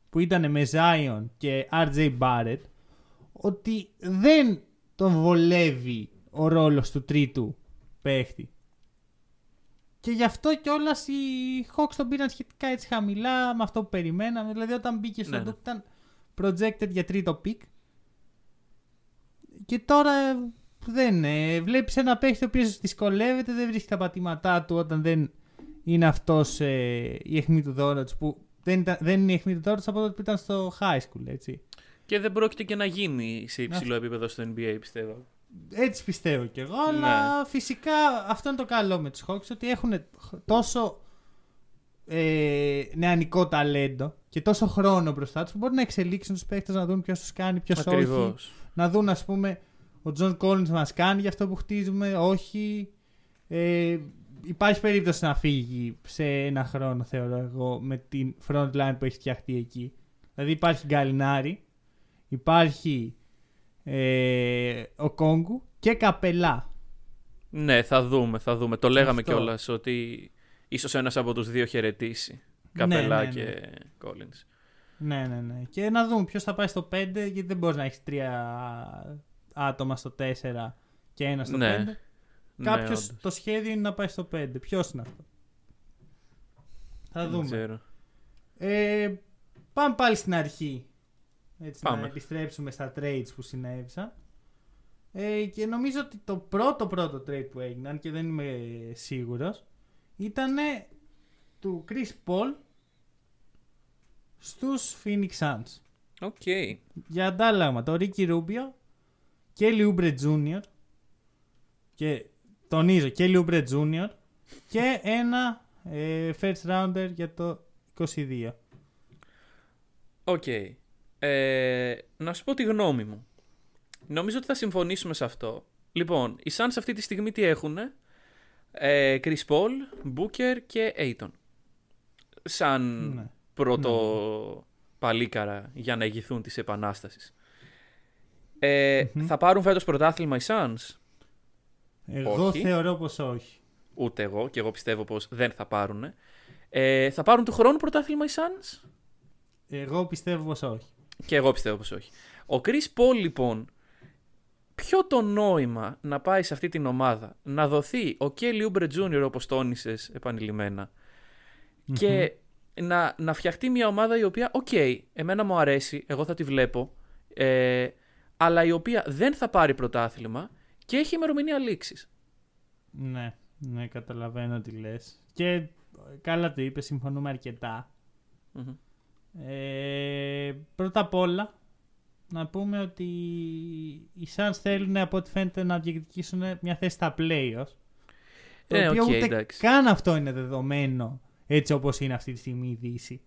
[SPEAKER 1] που ήταν με Zion και RJ Barrett ότι δεν τον βολεύει ο ρόλος του τρίτου παίχτη. Και γι' αυτό κιόλας οι Hawks τον πήραν σχετικά έτσι χαμηλά με αυτό που περιμέναμε. Δηλαδή όταν μπήκε στον
[SPEAKER 2] Ναι, ναι.
[SPEAKER 1] Duke ήταν projected για τρίτο pick. Και τώρα δεν ε, βλέπεις ένα παίχτη ο οποίος δυσκολεύεται, δεν βρίσκει τα πατήματά του όταν δεν είναι αυτός ε, η αιχμή του Δόρατς που δεν, ήταν, δεν είναι η αιχμή του Δόρατς από τότε που ήταν στο high school, έτσι.
[SPEAKER 2] Και δεν πρόκειται και να γίνει σε υψηλό επίπεδο στο NBA, πιστεύω.
[SPEAKER 1] Έτσι πιστεύω κι εγώ, αλλά φυσικά αυτό είναι το καλό με τους Hawks, ότι έχουν τόσο ε, νεανικό ταλέντο και τόσο χρόνο μπροστά τους που μπορεί να εξελίξουν τους παίχτες να δουν ποιος τους κάνει, ποιος όχι.
[SPEAKER 2] Ακριβώς.
[SPEAKER 1] Να δουν ας πούμε ο John Collins μας κάνει για αυτό που χτίζουμε, όχι. Ε, υπάρχει περίπτωση να φύγει σε ένα χρόνο, θεωρώ εγώ, με την front line που έχει φτιαχτεί εκεί. Δηλαδή υπάρχει Gallinari, υπάρχει ε, Okongwu και Capela.
[SPEAKER 2] Ναι, θα δούμε, θα δούμε. Το λέγαμε
[SPEAKER 1] Αυτό.
[SPEAKER 2] κιόλας ότι ίσως ένας από τους δύο χαιρετήσει. Καπελά
[SPEAKER 1] ναι, ναι.
[SPEAKER 2] και Collins.
[SPEAKER 1] Ναι, ναι, ναι. Και να δούμε ποιος θα πάει στο 5, γιατί δεν μπορείς να έχεις τρία άτομα στο 4 και ένα στο 5.
[SPEAKER 2] Ναι. Ναι,
[SPEAKER 1] Κάποιος
[SPEAKER 2] όντως.
[SPEAKER 1] το σχέδιο είναι να πάει στο 5. Ποιος είναι αυτό; Θα
[SPEAKER 2] Δεν
[SPEAKER 1] δούμε.
[SPEAKER 2] ξέρω.
[SPEAKER 1] Ε, πάμε πάλι στην αρχή. Έτσι,
[SPEAKER 2] Πάμε.
[SPEAKER 1] να επιστρέψουμε στα trades που συνέβησαν. Ε, και νομίζω ότι το πρώτο πρώτο trade που έγιναν και δεν είμαι σίγουρος ήταν του Chris Paul στους Phoenix Suns.
[SPEAKER 2] OK.
[SPEAKER 1] Για αντάλλαγμα το Ricky Rubio και Oubre Jr. και τονίζω και Oubre Jr. και ένα ε, first rounder για το 22.
[SPEAKER 2] Οκ. Ε, να σου πω τη γνώμη μου. Νομίζω ότι θα συμφωνήσουμε σε αυτό. Λοιπόν, οι Suns αυτή τη στιγμή τι έχουν. Ε, Chris Paul, Booker και Ayton. Σαν
[SPEAKER 1] Ναι.
[SPEAKER 2] πρώτο παλικάρια για να ηγηθούν της επανάστασης. Ε,
[SPEAKER 1] Μμμ.
[SPEAKER 2] Θα πάρουν φέτος πρωτάθλημα οι Suns;
[SPEAKER 1] Εγώ
[SPEAKER 2] Όχι.
[SPEAKER 1] θεωρώ πως όχι.
[SPEAKER 2] Ούτε εγώ και εγώ πιστεύω πως δεν θα πάρουν. Ε, θα πάρουν του χρόνου πρωτάθλημα οι Suns;
[SPEAKER 1] Εγώ πιστεύω πως όχι.
[SPEAKER 2] Και εγώ πιστεύω πως όχι. Ο Chris Paul λοιπόν, ποιο το νόημα να πάει σε αυτή την ομάδα, να δοθεί ο Kelly Oubre Jr. όπως τόνισες επανειλημμένα και να, να φτιαχτεί μια ομάδα η οποία, οκ, εμένα μου αρέσει, εγώ θα τη βλέπω, ε, αλλά η οποία δεν θα πάρει πρωτάθλημα και έχει ημερομηνία λήξης.
[SPEAKER 1] Ναι, ναι, καταλαβαίνω τι λες. Και ε, καλά το είπες, συμφωνούμε αρκετά.
[SPEAKER 2] Μμμ.
[SPEAKER 1] Ε, πρώτα απ' όλα, να πούμε ότι οι Suns θέλουν από ό,τι φαίνεται να διεκδικήσουν μια θέση στα playoffs. Το
[SPEAKER 2] Ε,
[SPEAKER 1] οποίο
[SPEAKER 2] οκ,
[SPEAKER 1] ούτε
[SPEAKER 2] εντάξει.
[SPEAKER 1] καν αυτό είναι δεδομένο έτσι όπως είναι αυτή τη στιγμή η Δύση.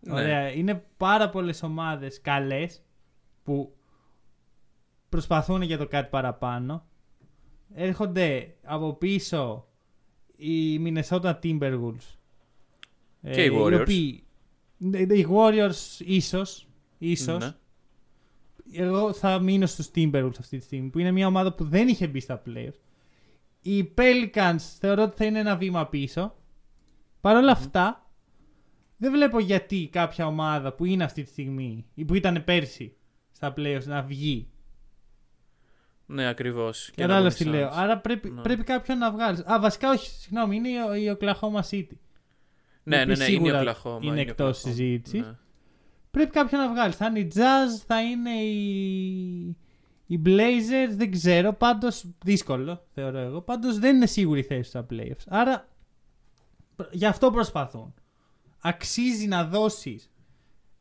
[SPEAKER 2] Ναι.
[SPEAKER 1] Ωραία. Είναι πάρα πολλές ομάδες καλές που προσπαθούν για το κάτι παραπάνω. Έρχονται από πίσω οι Minnesota Timberwolves.
[SPEAKER 2] Και οι Warriors.
[SPEAKER 1] οποίοι- ναι, οι Warriors ίσως. ίσως.
[SPEAKER 2] Ναι.
[SPEAKER 1] Εγώ θα μείνω στους Timberwolves αυτή τη στιγμή που είναι μια ομάδα που δεν είχε μπει στα playoffs. Οι Pelicans θεωρώ ότι θα είναι ένα βήμα πίσω. Παρ' όλα αυτά, δεν βλέπω γιατί κάποια ομάδα που είναι αυτή τη στιγμή ή που ήταν πέρσι στα playoffs να βγει.
[SPEAKER 2] Ναι, ακριβώς. Και
[SPEAKER 1] Κατάλαβες
[SPEAKER 2] να
[SPEAKER 1] τι
[SPEAKER 2] βγουν οι
[SPEAKER 1] λέω.
[SPEAKER 2] Suns.
[SPEAKER 1] Άρα πρέπει,
[SPEAKER 2] Ναι.
[SPEAKER 1] πρέπει κάποιον να βγάλεις. Α, βασικά όχι, συγγνώμη, είναι η, η Oklahoma City.
[SPEAKER 2] Ναι,
[SPEAKER 1] η οποία
[SPEAKER 2] ναι, ναι, είναι η
[SPEAKER 1] σίγουρα
[SPEAKER 2] Oklahoma,
[SPEAKER 1] είναι
[SPEAKER 2] η
[SPEAKER 1] εκτός
[SPEAKER 2] Oklahoma.
[SPEAKER 1] συζήτησης.
[SPEAKER 2] Ναι.
[SPEAKER 1] Πρέπει κάποιον να βγάλεις. Θα είναι η Jazz, θα είναι η. Οι Blazers, δεν ξέρω. Πάντως δύσκολο, θεωρώ εγώ. Πάντως δεν είναι σίγουρη η θέση στα playoffs. Άρα π- γι' αυτό προσπαθούν. Αξίζει να δώσεις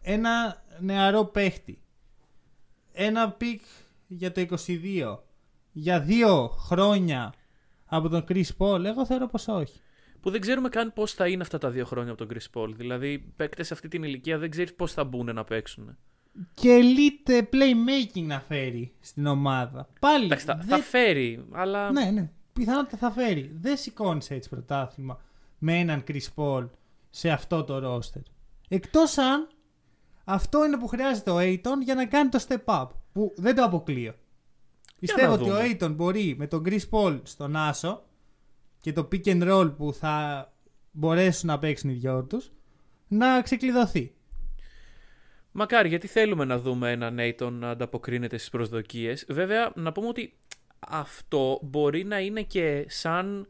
[SPEAKER 1] ένα νεαρό παίχτη. Ένα pick για το 22. Για δύο χρόνια από τον Chris Paul. Εγώ θεωρώ πως όχι.
[SPEAKER 2] Που δεν ξέρουμε καν πώς θα είναι αυτά τα δύο χρόνια από τον Chris Paul. Δηλαδή, παίκτες σε αυτή την ηλικία δεν ξέρεις πώς θα μπουν να παίξουν.
[SPEAKER 1] Και elite playmaking να φέρει στην ομάδα. Πάλι.
[SPEAKER 2] Εντάξει, θα,
[SPEAKER 1] δεν-
[SPEAKER 2] θα φέρει, αλλά.
[SPEAKER 1] Ναι, ναι. Πιθανότητα θα φέρει. Δεν σηκώνεις έτσι πρωτάθλημα με έναν Chris Paul σε αυτό το roster. Εκτός αν αυτό είναι που χρειάζεται ο Aiton για να κάνει το step up. Που δεν το αποκλείω. Πιστεύω ότι ο
[SPEAKER 2] δούμε.
[SPEAKER 1] Aiton μπορεί με τον Chris Paul στον Άσο και το pick and roll που θα μπορέσουν να παίξουν οι δυο τους να ξεκλειδωθεί.
[SPEAKER 2] Μακάρι, γιατί θέλουμε να δούμε έναν Nathan να ανταποκρίνεται στις προσδοκίες. Βέβαια, να πούμε ότι αυτό μπορεί να είναι και σαν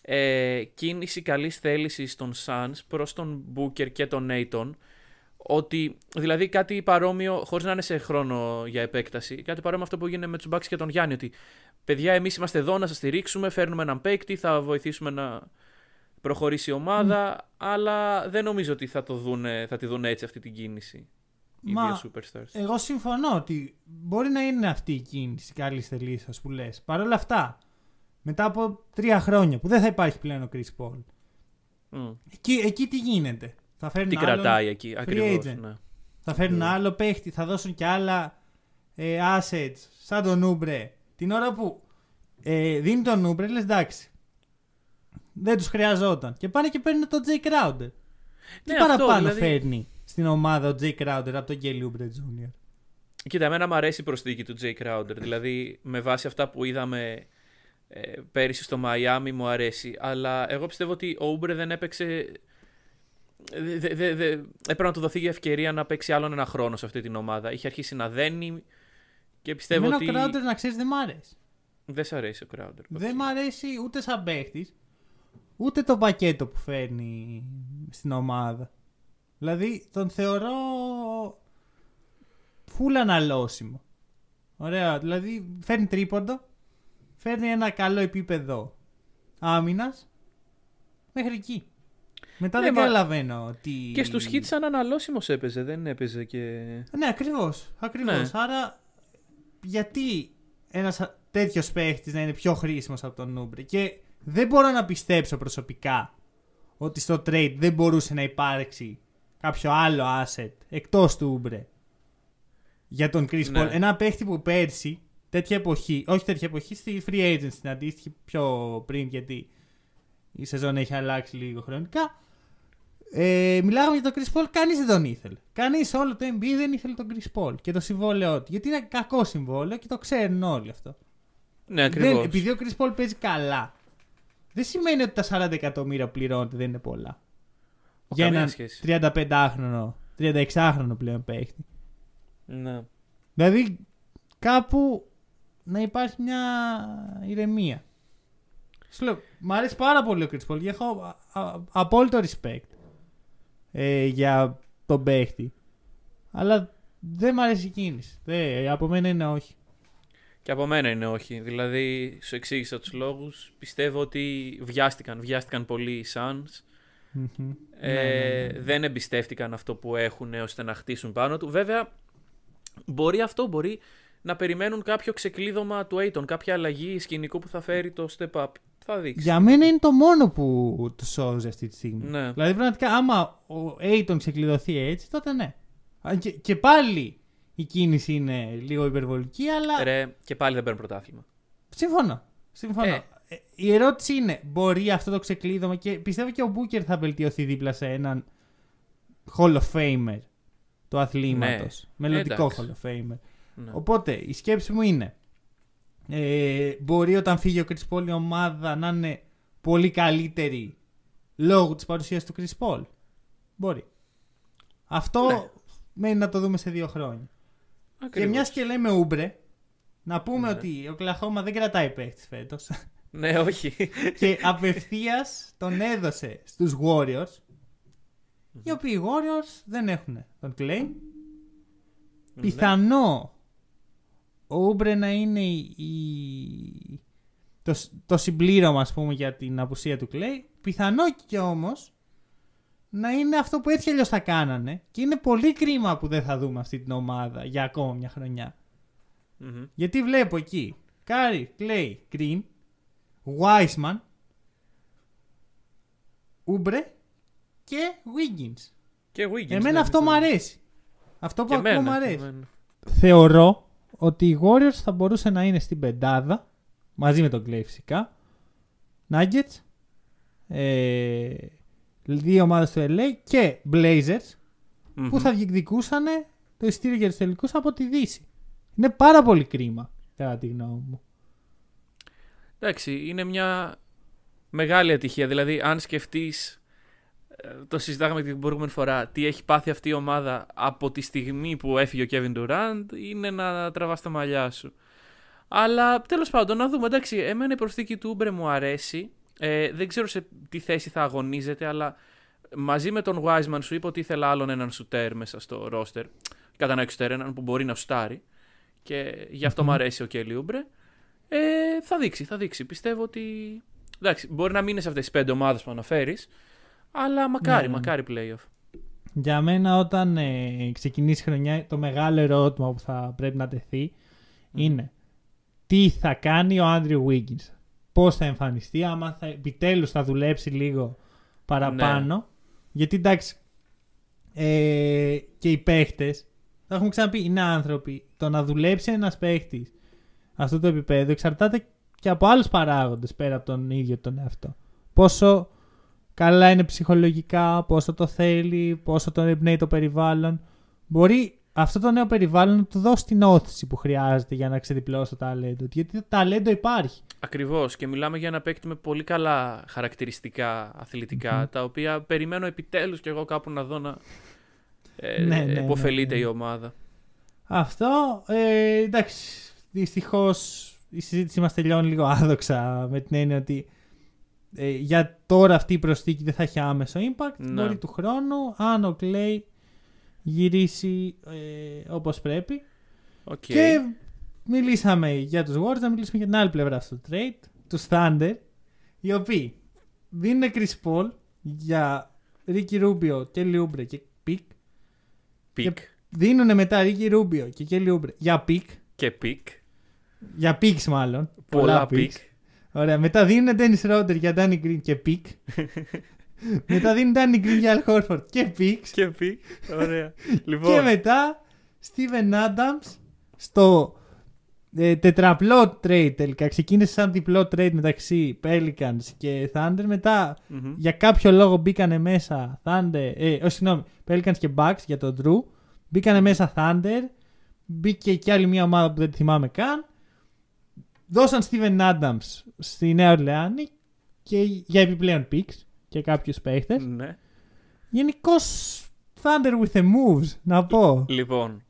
[SPEAKER 2] ε, κίνηση καλής θέλησης των Suns προς τον Booker και τον Nathan ότι δηλαδή κάτι παρόμοιο, χωρίς να είναι σε χρόνο για επέκταση, κάτι παρόμοιο με αυτό που έγινε με τους Bucks και τον Γιάννη ότι παιδιά εμείς είμαστε εδώ να σας στηρίξουμε, φέρνουμε έναν παίκτη, θα βοηθήσουμε να προχωρήσει η ομάδα, αλλά δεν νομίζω ότι θα, το δούνε, θα τη δουν έτσι αυτή την κίνηση οι
[SPEAKER 1] Μα-
[SPEAKER 2] δύο superstars.
[SPEAKER 1] Εγώ συμφωνώ ότι μπορεί να είναι αυτή η κίνηση καλή θελήσεω που λες. Παρ' όλα αυτά, μετά από τρία χρόνια που δεν θα υπάρχει πλέον ο Chris Paul,
[SPEAKER 2] Μμ.
[SPEAKER 1] εκεί, εκεί τι γίνεται. Θα φέρουν
[SPEAKER 2] Τι
[SPEAKER 1] άλλον-
[SPEAKER 2] κρατάει εκεί, ακριβώς.
[SPEAKER 1] agent.
[SPEAKER 2] Ναι.
[SPEAKER 1] Θα φέρουν
[SPEAKER 2] Ναι.
[SPEAKER 1] άλλο παίχτη, θα δώσουν και άλλα ε, assets, σαν τον Ούμπρε. Την ώρα που ε, δίνει τον Ούμπρε, λες εντάξει. Δεν τους χρειαζόταν. Και πάνε και παίρνουν τον Jay Crowder. Τι
[SPEAKER 2] Ναι, αυτό,
[SPEAKER 1] παραπάνω
[SPEAKER 2] δηλαδή-
[SPEAKER 1] φέρνει στην ομάδα ο Jay Crowder από τον Kelly Oubre Jr.
[SPEAKER 2] Κοίτα, εμένα μου αρέσει η προσθήκη του Jay Crowder. Δηλαδή, με βάση αυτά που είδαμε ε, πέρυσι στο Μαϊάμι, μου αρέσει. Αλλά εγώ πιστεύω ότι ο Ούμπρε δεν έπαιξε. Δε, δε, δε, δε- έπρεπε να του δοθεί η ευκαιρία να παίξει άλλον ένα χρόνο σε αυτή την ομάδα. Είχε αρχίσει να δένει και πιστεύω
[SPEAKER 1] Εμένα
[SPEAKER 2] ότι.
[SPEAKER 1] ο Crowder να ξέρεις δεν μ' αρέσει.
[SPEAKER 2] Δεν σ' αρέσει ο Crowder.
[SPEAKER 1] Δεν μ' αρέσει ούτε σαν παίχτης, ούτε το πακέτο που φέρνει στην ομάδα. Δηλαδή τον θεωρώ φουλ αναλώσιμο. Ωραία, δηλαδή φέρνει τρίποντο, φέρνει ένα καλό επίπεδο άμυνας μέχρι εκεί. Μετά
[SPEAKER 2] Ναι,
[SPEAKER 1] δεν
[SPEAKER 2] μα-
[SPEAKER 1] καταλαβαίνω τι.
[SPEAKER 2] Και στους hits σαν αναλώσιμος έπαιζε, δεν έπαιζε και...
[SPEAKER 1] Ναι, ακριβώς. Ακριβώς.
[SPEAKER 2] Ναι.
[SPEAKER 1] Άρα, γιατί ένας τέτοιος παίχτης να είναι πιο χρήσιμος από τον Νούμπρε. Και δεν μπορώ να πιστέψω προσωπικά ότι στο trade δεν μπορούσε να υπάρξει κάποιο άλλο asset εκτός του Ούμπρε για τον Chris
[SPEAKER 2] Ναι.
[SPEAKER 1] Paul. Ένα παίχτη που πέρσι, τέτοια εποχή, όχι τέτοια εποχή, στη free agent, στην αντίστοιχη πιο πριν, γιατί η σεζόν έχει αλλάξει λίγο χρονικά. Ε, μιλάγαμε για τον Chris Paul, κανείς δεν τον ήθελε. Κανείς όλο το NBA δεν ήθελε τον Chris Paul και το συμβόλαιό του. Γιατί είναι κακό συμβόλαιο και το ξέρουν όλοι αυτό.
[SPEAKER 2] Ναι, ακριβώς.
[SPEAKER 1] Δεν, επειδή ο Chris Paul παίζει καλά, δεν σημαίνει ότι τα 40 εκατομμύρια που πληρώνεται δεν είναι πολλά.
[SPEAKER 2] Ο,
[SPEAKER 1] για
[SPEAKER 2] καμία
[SPEAKER 1] έναν
[SPEAKER 2] σχέση.
[SPEAKER 1] 35χρονο, 36χρονο πλέον παίχτη.
[SPEAKER 2] Ναι.
[SPEAKER 1] Δηλαδή κάπου να υπάρχει μια ηρεμία. Σου λέω, μ' αρέσει πάρα πολύ ο Chris Paul και έχω α- α- απόλυτο respect ε, για τον παίχτη. Αλλά δεν μ' αρέσει η κίνηση. Δεν, από μένα είναι όχι.
[SPEAKER 2] Και από μένα είναι όχι. Δηλαδή, σου εξήγησα τους λόγους. Πιστεύω ότι βιάστηκαν. Βιάστηκαν πολύ οι Suns.
[SPEAKER 1] Μμμ.
[SPEAKER 2] Ε,
[SPEAKER 1] Ναι, ναι, ναι.
[SPEAKER 2] Δεν εμπιστεύτηκαν αυτό που έχουν ώστε να χτίσουν πάνω του. Βέβαια, μπορεί αυτό, μπορεί να περιμένουν κάποιο ξεκλείδωμα του Aiton, κάποια αλλαγή σκηνικού που θα φέρει το step up. Θα δείξει.
[SPEAKER 1] Για μένα είναι το μόνο που του σώζει αυτή τη στιγμή.
[SPEAKER 2] Ναι.
[SPEAKER 1] Δηλαδή, πραγματικά, άμα ο Aiton ξεκλειδωθεί έτσι, τότε ναι. Α, Και, και πάλι η κίνηση είναι λίγο υπερβολική, αλλά
[SPEAKER 2] Ρε, και πάλι δεν παίρνουν πρωτάθλημα.
[SPEAKER 1] Συμφωνώ. Συμφωνώ.
[SPEAKER 2] Ε.
[SPEAKER 1] Ε, Η ερώτηση είναι, μπορεί αυτό το ξεκλείδωμα και πιστεύω και ο Μπούκερ θα βελτιωθεί δίπλα σε έναν Hall of Famer του αθλήματος. Μελλοντικό
[SPEAKER 2] εντάξει.
[SPEAKER 1] Hall of Famer.
[SPEAKER 2] Ναι.
[SPEAKER 1] Οπότε η σκέψη μου είναι, ε, μπορεί όταν φύγει ο Chris Paul η ομάδα να είναι πολύ καλύτερη λόγω της παρουσίας του Chris Paul. Μπορεί. Αυτό
[SPEAKER 2] Ναι.
[SPEAKER 1] μένει να το δούμε σε δύο χρόνια. Και
[SPEAKER 2] Ακριβώς.
[SPEAKER 1] μιας και λέμε ούμπρε, να πούμε
[SPEAKER 2] Ναι.
[SPEAKER 1] ότι ο Κλαχώμα δεν κρατάει παίχτη φέτος.
[SPEAKER 2] Ναι, όχι.
[SPEAKER 1] και απευθείας τον έδωσε στους Warriors. Οι οποίοι οι Warriors δεν έχουν τον Clay.
[SPEAKER 2] Ναι.
[SPEAKER 1] Πιθανό ο Ούμπρε να είναι η, η- το, σ- το συμπλήρωμα ας πούμε για την απουσία του Clay. Πιθανό και όμως να είναι αυτό που έτσι κι αλλιώς θα κάνανε και είναι πολύ κρίμα που δεν θα δούμε αυτή την ομάδα για ακόμα μια χρονιά.
[SPEAKER 2] Μμμ.
[SPEAKER 1] Γιατί βλέπω εκεί Curry, Clay, Green, Wiseman, Oubre και Wiggins.
[SPEAKER 2] Και Wiggins.
[SPEAKER 1] Εμένα
[SPEAKER 2] ναι,
[SPEAKER 1] αυτό
[SPEAKER 2] ναι.
[SPEAKER 1] μου αρέσει. Αυτό που
[SPEAKER 2] Και
[SPEAKER 1] ακούω
[SPEAKER 2] εμένα,
[SPEAKER 1] μου
[SPEAKER 2] και
[SPEAKER 1] αρέσει.
[SPEAKER 2] εμένα.
[SPEAKER 1] Θεωρώ ότι οι Warriors θα μπορούσε να είναι στην πεντάδα μαζί με τον Clay φυσικά. Nuggets, ε, δύο ομάδες του LA και Blazers
[SPEAKER 2] Μμμ.
[SPEAKER 1] που θα διεκδικούσαν το ειστήριο για τους τελικούς από τη Δύση. Είναι πάρα πολύ κρίμα, κατά τη γνώμη μου.
[SPEAKER 2] Εντάξει, είναι μια μεγάλη ατυχία. Δηλαδή, αν σκεφτείς. Το συζητάγαμε την προηγούμενη φορά. Τι έχει πάθει αυτή η ομάδα από τη στιγμή που έφυγε ο Kevin Durant είναι να τραβάς τα μαλλιά σου. Αλλά τέλος πάντων, να δούμε. Εντάξει, εμένα η προσθήκη του Ούμπρε μου αρέσει. Ε, δεν ξέρω σε τι θέση θα αγωνίζεται, αλλά μαζί με τον Wiseman σου είπα ότι ήθελα άλλον έναν σουτέρ μέσα στο ρόστερ. Κατά ένα σουτέρ, έναν που μπορεί να σουτάρει. Και γι' αυτό μου αρέσει ο Κέλι Ούμπρε. Ε, θα δείξει, θα δείξει. Πιστεύω ότι. Εντάξει, μπορεί να μην είναι σε αυτές τις πέντε ομάδες που αναφέρεις, αλλά μακάρι,
[SPEAKER 1] Ναι, ναι.
[SPEAKER 2] μακάρι playoff.
[SPEAKER 1] Για μένα όταν ε, ξεκινήσει η χρονιά το μεγάλο ερώτημα που θα πρέπει να τεθεί είναι τι θα κάνει ο Άντριου Wiggins; Πώς θα εμφανιστεί, άμα θα, επιτέλους θα δουλέψει λίγο παραπάνω.
[SPEAKER 2] Ναι.
[SPEAKER 1] Γιατί εντάξει ε, και οι παίχτες θα έχουμε ξαναπεί είναι άνθρωποι. Το να δουλέψει ένας παίχτης αυτό το επίπεδο εξαρτάται και από άλλους παράγοντες πέρα από τον ίδιο τον εαυτό. πόσο καλά είναι ψυχολογικά, πόσο το θέλει, πόσο τον εμπνέει το περιβάλλον. Μπορεί αυτό το νέο περιβάλλον να του δώσει την όθηση που χρειάζεται για να ξεδιπλώσει το ταλέντο. του, Γιατί το ταλέντο υπάρχει.
[SPEAKER 2] Ακριβώς. Και μιλάμε για ένα παίκτη με πολύ καλά χαρακτηριστικά αθλητικά, τα οποία περιμένω επιτέλους κι εγώ κάπου να δω να ε,
[SPEAKER 1] Ναι, ναι, ναι,
[SPEAKER 2] επωφελείται
[SPEAKER 1] ναι.
[SPEAKER 2] η ομάδα.
[SPEAKER 1] Αυτό, ε, εντάξει, δυστυχώς η συζήτηση μας τελειώνει λίγο άδοξα με την έννοια ότι ε, για τώρα αυτή η προσθήκη δεν θα έχει άμεσο impact.
[SPEAKER 2] Ναι.
[SPEAKER 1] Μπορεί του χρόνου, αν ο Clay γυρίσει ε, όπως πρέπει.
[SPEAKER 2] Οκ.
[SPEAKER 1] Και μιλήσαμε για τους Warriors, να μιλήσουμε για την άλλη πλευρά στο trade, τους Thunder, οι οποίοι δίνουν Chris Paul για Ricky Rubio και Oubre και pick.
[SPEAKER 2] Pick.
[SPEAKER 1] Δίνουν μετά Ricky Rubio και Kelly Oubre για pick.
[SPEAKER 2] Και pick.
[SPEAKER 1] Για picks μάλλον.
[SPEAKER 2] Πολλά
[SPEAKER 1] picks.
[SPEAKER 2] picks.
[SPEAKER 1] Ωραία. Μετά δίνουν Dennis Schroder για Danny Green και pick. μετά δίνουν Danny Green για Al Horford και picks.
[SPEAKER 2] Και picks. Ωραία.
[SPEAKER 1] Και
[SPEAKER 2] λοιπόν.
[SPEAKER 1] μετά Steven Adams στο ε, τετραπλό trade τελικά. Ξεκίνησε σαν διπλό trade μεταξύ Pelicans και Thunder. Μετά
[SPEAKER 2] μμμ.
[SPEAKER 1] για κάποιο λόγο μπήκανε μέσα Thunder. Ε, όχι, συγγνώμη. Pelicans και Bucks για τον Drew. Μπήκανε μέσα Thunder. Μπήκε και άλλη μια ομάδα που δεν τη θυμάμαι καν. Δώσαν Steven Adams στη Νέα Ορλεάνη και για επιπλέον picks και κάποιους παίχτες.
[SPEAKER 2] Ναι.
[SPEAKER 1] Γενικώς Thunder with the moves, να πω.
[SPEAKER 2] Λοιπόν,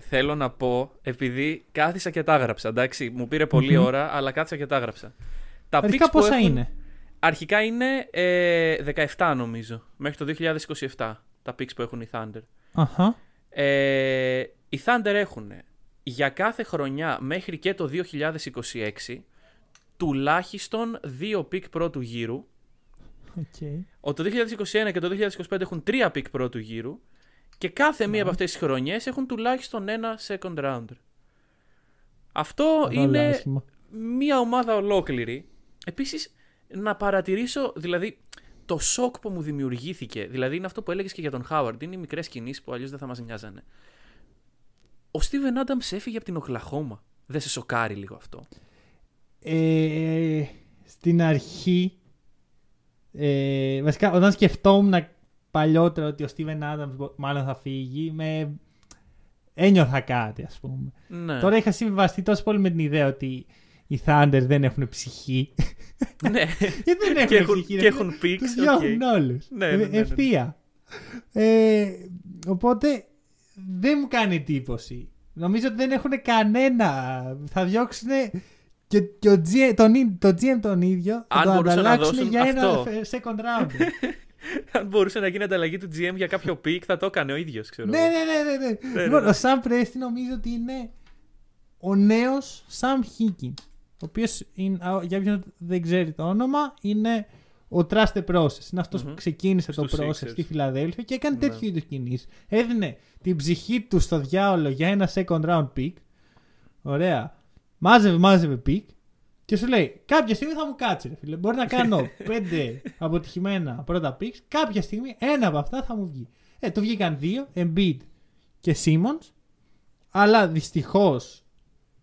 [SPEAKER 2] θέλω να πω, επειδή κάθισα και τα έγραψα, εντάξει, μου πήρε πολλή
[SPEAKER 1] Μμμ.
[SPEAKER 2] ώρα, αλλά κάθισα και τα έγραψα. Τα
[SPEAKER 1] Αρχικά
[SPEAKER 2] picks που
[SPEAKER 1] πόσα
[SPEAKER 2] έχουν-
[SPEAKER 1] είναι;
[SPEAKER 2] Αρχικά είναι ε, 17 νομίζω, μέχρι το 2027 τα picks που έχουν οι Thunder.
[SPEAKER 1] Αχα.
[SPEAKER 2] Ε, οι Thunder έχουν για κάθε χρονιά μέχρι και το 2026 τουλάχιστον δύο pick πρώτου γύρου.
[SPEAKER 1] Okay.
[SPEAKER 2] Ο το 2021 και το 2025 έχουν τρία pick πρώτου γύρου και κάθε μία από αυτές τις χρονιές έχουν τουλάχιστον ένα second rounder. Αυτό είναι μία ομάδα ολόκληρη. Επίσης, να παρατηρήσω, δηλαδή, το σοκ που μου δημιουργήθηκε, δηλαδή είναι αυτό που έλεγες και για τον Χάουαρντ, είναι οι μικρές κινήσεις που αλλιώς δεν θα μας μοιάζανε. Ο Steven Adams έφυγε από την Οκλαχώμα. Δεν σε σοκάρει λίγο αυτό;
[SPEAKER 1] Ε, στην αρχή, ε, βασικά όταν σκεφτόμουν παλιότερα ότι ο Steven Adams μάλλον θα φύγει, με ένιωθα κάτι ας πούμε.
[SPEAKER 2] Ναι.
[SPEAKER 1] Τώρα είχα συμβιβαστεί τόσο πολύ με την ιδέα ότι οι Thunder δεν έχουν ψυχή.
[SPEAKER 2] ναι.
[SPEAKER 1] Γιατί δεν έχουν
[SPEAKER 2] και έχουν,
[SPEAKER 1] ψυχή.
[SPEAKER 2] και
[SPEAKER 1] ρε
[SPEAKER 2] έχουν
[SPEAKER 1] φίλε.
[SPEAKER 2] picks.
[SPEAKER 1] Τους
[SPEAKER 2] οκ.
[SPEAKER 1] διώχνουν όλους.
[SPEAKER 2] Ναι,
[SPEAKER 1] Ε,
[SPEAKER 2] ναι, ναι, ναι.
[SPEAKER 1] Ευθεία. Ε, οπότε δεν μου κάνει εντύπωση. Νομίζω ότι δεν έχουν κανένα. Θα διώξουν και, και ο GM, τον, ί- το GM τον ίδιο. Θα
[SPEAKER 2] Αν
[SPEAKER 1] το
[SPEAKER 2] μπορούσαν να
[SPEAKER 1] ανταλλάξουν
[SPEAKER 2] δώσουν
[SPEAKER 1] για ένα
[SPEAKER 2] αυτό.
[SPEAKER 1] φε- second round.
[SPEAKER 2] Αν μπορούσε να γίνει ανταλλαγή του GM για κάποιο pick, θα το έκανε ο ίδιος, ξέρω.
[SPEAKER 1] ναι, ναι, ναι, ναι, ναι.
[SPEAKER 2] ναι,
[SPEAKER 1] Λοιπόν,
[SPEAKER 2] ναι.
[SPEAKER 1] ο Sam Presti νομίζω ότι είναι ο νέος Sam Higgins. Ο οποίος, για όποιον δεν ξέρει το όνομα, είναι ο Trust the Process. Είναι αυτός
[SPEAKER 2] Μμμ.
[SPEAKER 1] που ξεκίνησε το
[SPEAKER 2] Στους
[SPEAKER 1] process
[SPEAKER 2] Sixers.
[SPEAKER 1] στη Φιλαδέλφια και έκανε
[SPEAKER 2] Ναι.
[SPEAKER 1] τέτοιου είδους κινήσεις. Έδινε την ψυχή του στο διάολο για ένα second round pick. Ωραία. Μάζευε, μάζευε pick. Και σου λέει, κάποια στιγμή θα μου κάτσει, ρε φίλε. Μπορεί να κάνω πέντε αποτυχημένα πρώτα picks. Κάποια στιγμή ένα από αυτά θα μου βγει. Ε, του βγήκαν δύο, Embiid και Simmons. Αλλά δυστυχώς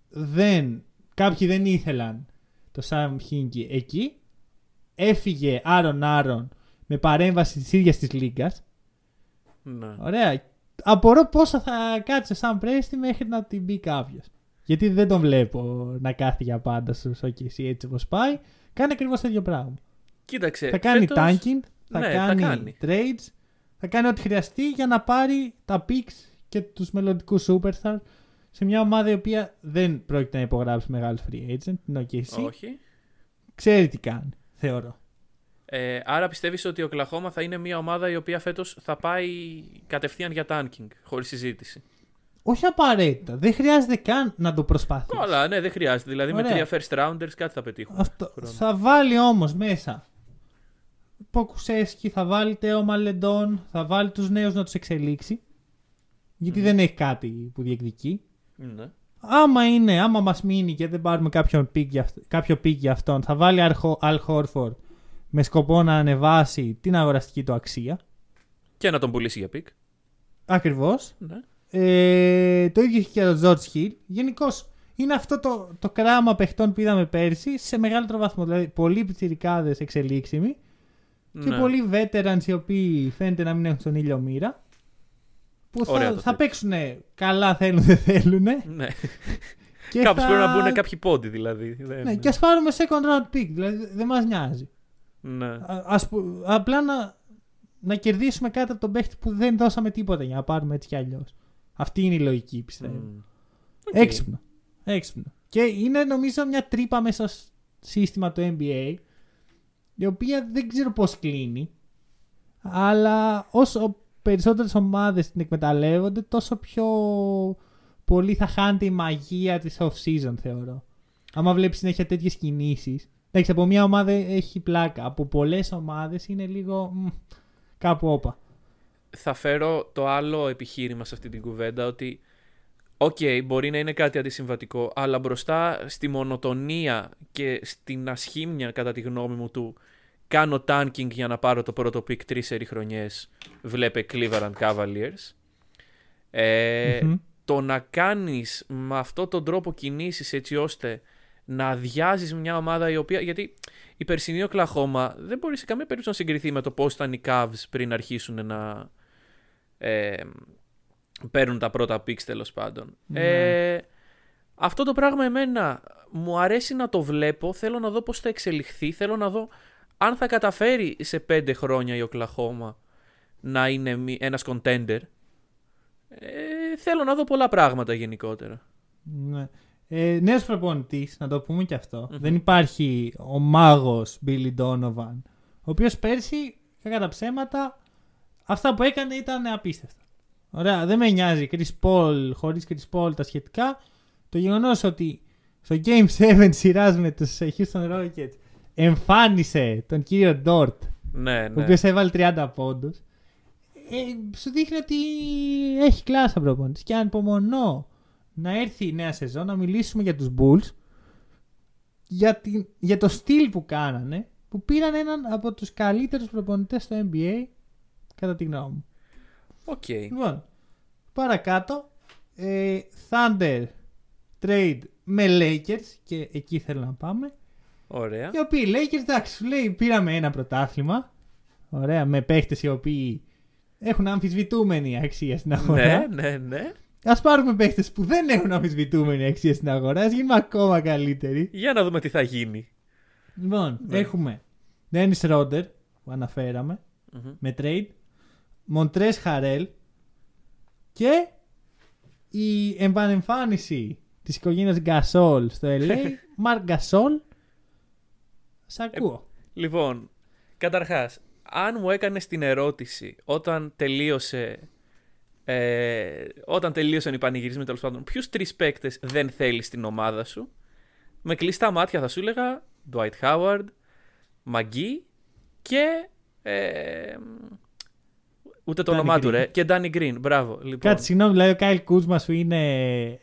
[SPEAKER 1] δεν, κάποιοι δεν ήθελαν το Sam Hinkie εκεί. Έφυγε Άρον Άρον με παρέμβαση της ίδιας της Λίγκας.
[SPEAKER 2] Ναι.
[SPEAKER 1] Ωραία. Απορώ πόσα θα κάτσει ο Sam Presti μέχρι να την μπει κάποιος. Γιατί δεν τον βλέπω να κάθει για πάντα στο OKC έτσι όπως πάει. Κάνει ακριβώς το ίδιο πράγμα.
[SPEAKER 2] Κοίταξε.
[SPEAKER 1] θα κάνει
[SPEAKER 2] φέτος-
[SPEAKER 1] tanking, θα,
[SPEAKER 2] Ναι, θα
[SPEAKER 1] κάνει
[SPEAKER 2] κάνει.
[SPEAKER 1] trades, θα κάνει ό,τι χρειαστεί για να πάρει τα picks και τους μελλοντικούς superstars σε μια ομάδα η οποία δεν πρόκειται να υπογράψει μεγάλο free agent, την OKC.
[SPEAKER 2] Όχι.
[SPEAKER 1] Ξέρει τι κάνει, θεωρώ.
[SPEAKER 2] Ε, άρα πιστεύεις ότι ο Κλαχώμα θα είναι μια ομάδα η οποία φέτος θα πάει κατευθείαν για tanking, χωρίς συζήτηση;
[SPEAKER 1] Όχι απαραίτητα. Δεν χρειάζεται καν να το προσπαθήσει.
[SPEAKER 2] Καλά, ναι, δεν χρειάζεται. Δηλαδή με
[SPEAKER 1] Ωραία.
[SPEAKER 2] τρία first rounders κάτι θα πετύχουν.
[SPEAKER 1] Αυτό.
[SPEAKER 2] χρόνο.
[SPEAKER 1] Θα βάλει όμως μέσα Ποκουσέσκι, θα βάλει Τέο Μαλεντών, θα βάλει τους νέους να τους εξελίξει. Γιατί
[SPEAKER 2] Μμμ.
[SPEAKER 1] δεν έχει κάτι που διεκδικεί.
[SPEAKER 2] Ναι.
[SPEAKER 1] Άμα είναι, άμα μας μείνει και δεν πάρουμε κάποιον pick για αυτ- κάποιο pick για αυτόν, θα βάλει Αλ Χόρφορντ με σκοπό να ανεβάσει την αγοραστική του αξία.
[SPEAKER 2] Και να τον πουλήσει για pick.
[SPEAKER 1] Ακριβώς.
[SPEAKER 2] Ναι.
[SPEAKER 1] Ε, το ίδιο έχει και ο George Hill. Γενικώς είναι αυτό το, το κράμα παιχτών που είδαμε πέρσι σε μεγαλύτερο βαθμό. Δηλαδή, πολλοί πιτσιρικάδε εξελίξιμοι και
[SPEAKER 2] Ναι.
[SPEAKER 1] πολλοί veterans οι οποίοι φαίνεται να μην έχουν στον ήλιο μοίρα. Που
[SPEAKER 2] Ωραία
[SPEAKER 1] θα,
[SPEAKER 2] το
[SPEAKER 1] θα
[SPEAKER 2] τέτοιο.
[SPEAKER 1] παίξουν καλά, θέλουν, δεν θέλουν.
[SPEAKER 2] Ναι.
[SPEAKER 1] Και
[SPEAKER 2] Κάπως
[SPEAKER 1] θα...
[SPEAKER 2] πρέπει να μπουν κάποιοι πόντι δηλαδή. Δεν-
[SPEAKER 1] Ναι, και ας πάρουμε second round pick. Δηλαδή δεν μας νοιάζει.
[SPEAKER 2] Ναι.
[SPEAKER 1] Α, ας που- απλά να, να κερδίσουμε κάτι από τον παίχτη που δεν δώσαμε τίποτα για να πάρουμε έτσι κι αλλιώς. Αυτή είναι η λογική, πιστεύω.
[SPEAKER 2] Μμ. Οκ.
[SPEAKER 1] Έξυπνο. Έξυπνο. Και είναι νομίζω μια τρύπα μέσα στο σύστημα του NBA η οποία δεν ξέρω πώς κλείνει αλλά όσο περισσότερες ομάδες την εκμεταλλεύονται τόσο πιο πολύ θα χάνεται η μαγεία της off-season θεωρώ. Άμα βλέπεις συνέχεια τέτοιες κινήσεις εντάξει από μια ομάδα έχει πλάκα από πολλές ομάδες είναι λίγο μ, κάπου όπα.
[SPEAKER 2] θα φέρω το άλλο επιχείρημα σε αυτή την κουβέντα ότι Οκ, μπορεί να είναι κάτι αντισυμβατικό, αλλά μπροστά στη μονοτονία και στην ασχήμια, κατά τη γνώμη μου, του κάνω tanking για να πάρω το πρώτο pick τρεις σερί χρονιές, βλέπε Cleveland Cavaliers. Ε,
[SPEAKER 1] Μμμ.
[SPEAKER 2] Το να κάνεις με αυτόν τον τρόπο κινήσεις έτσι ώστε να αδειάζεις μια ομάδα η οποία... Γιατί η περσινή Οκλαχώμα δεν μπορεί σε καμία περίπτωση να συγκριθεί με το πώς ήταν οι Cavs πριν αρχίσουν να ε, παίρνουν τα πρώτα picks τέλος πάντων.
[SPEAKER 1] Ναι.
[SPEAKER 2] Ε, αυτό το πράγμα εμένα μου αρέσει να το βλέπω, θέλω να δω πώς θα εξελιχθεί, θέλω να δω αν θα καταφέρει σε πέντε χρόνια η Οκλαχώμα να είναι μη- ένας contender. Ε, θέλω να δω πολλά πράγματα γενικότερα.
[SPEAKER 1] Ναι. Ε, Νέος προπονητής, να το πούμε και αυτό. Δεν υπάρχει ο μάγος Billy Donovan. Ο οποίος πέρσι, κακά τα ψέματα, αυτά που έκανε ήταν απίστευτα. Ωραία, δεν με νοιάζει. Chris Paul, χωρίς Chris Paul τα σχετικά. Το γεγονός ότι στο Game 7 σειράς με τους Houston Rockets εμφάνισε τον κύριο Dort,
[SPEAKER 2] Ναι,
[SPEAKER 1] ο
[SPEAKER 2] ναι.
[SPEAKER 1] οποίος έβαλε 30 πόντους. Ε, σου δείχνει ότι έχει κλάσσα προπονητής και ανυπομονώ να έρθει η νέα σεζόν να μιλήσουμε για τους Bulls για, την, για το στυλ που κάνανε που πήραν έναν από τους καλύτερους προπονητές στο NBA κατά τη γνώμη μου.
[SPEAKER 2] Οκ.
[SPEAKER 1] Λοιπόν, παρακάτω ε, Thunder trade με Lakers και εκεί θέλω να πάμε
[SPEAKER 2] Ωραία.
[SPEAKER 1] οι οποίοι οι Lakers, εντάξει, σου λέει πήραμε ένα πρωτάθλημα. Ωραία, με παίχτες οι οποίοι έχουν αμφισβητούμενη αξία στην αγορά.
[SPEAKER 2] ναι, ναι, ναι.
[SPEAKER 1] Α πάρουμε παίχτες που δεν έχουν αμφισβητούμενη αξία στην αγορά, ας γίνουμε ακόμα καλύτεροι.
[SPEAKER 2] Για να δούμε τι θα γίνει.
[SPEAKER 1] Λοιπόν,
[SPEAKER 2] Ναι.
[SPEAKER 1] έχουμε Dennis Ρόντερ που αναφέραμε
[SPEAKER 2] Μμμ.
[SPEAKER 1] με trade, Μοντρέ Χαρέλ και η επανεμφάνιση της οικογένειας Γκασόλ στο LA, Μαρκ Γκασόλ. Σ' ακούω.
[SPEAKER 2] Λοιπόν, καταρχάς, αν μου έκανες την ερώτηση όταν τελείωσε. Ε, όταν τελείωσαν οι πανηγυρισμοί τέλος πάντων, ποιους τρεις παίκτες δεν θέλεις στην ομάδα σου, με κλειστά μάτια θα σου έλεγα Dwight Howard, McGee και. Ε, ούτε το
[SPEAKER 1] Danny
[SPEAKER 2] όνομά του
[SPEAKER 1] Green.
[SPEAKER 2] ρε. Και Danny Green. Μπράβο. Λοιπόν.
[SPEAKER 1] Κάτι συγγνώμη, δηλαδή ο Kyle Kuzma σου είναι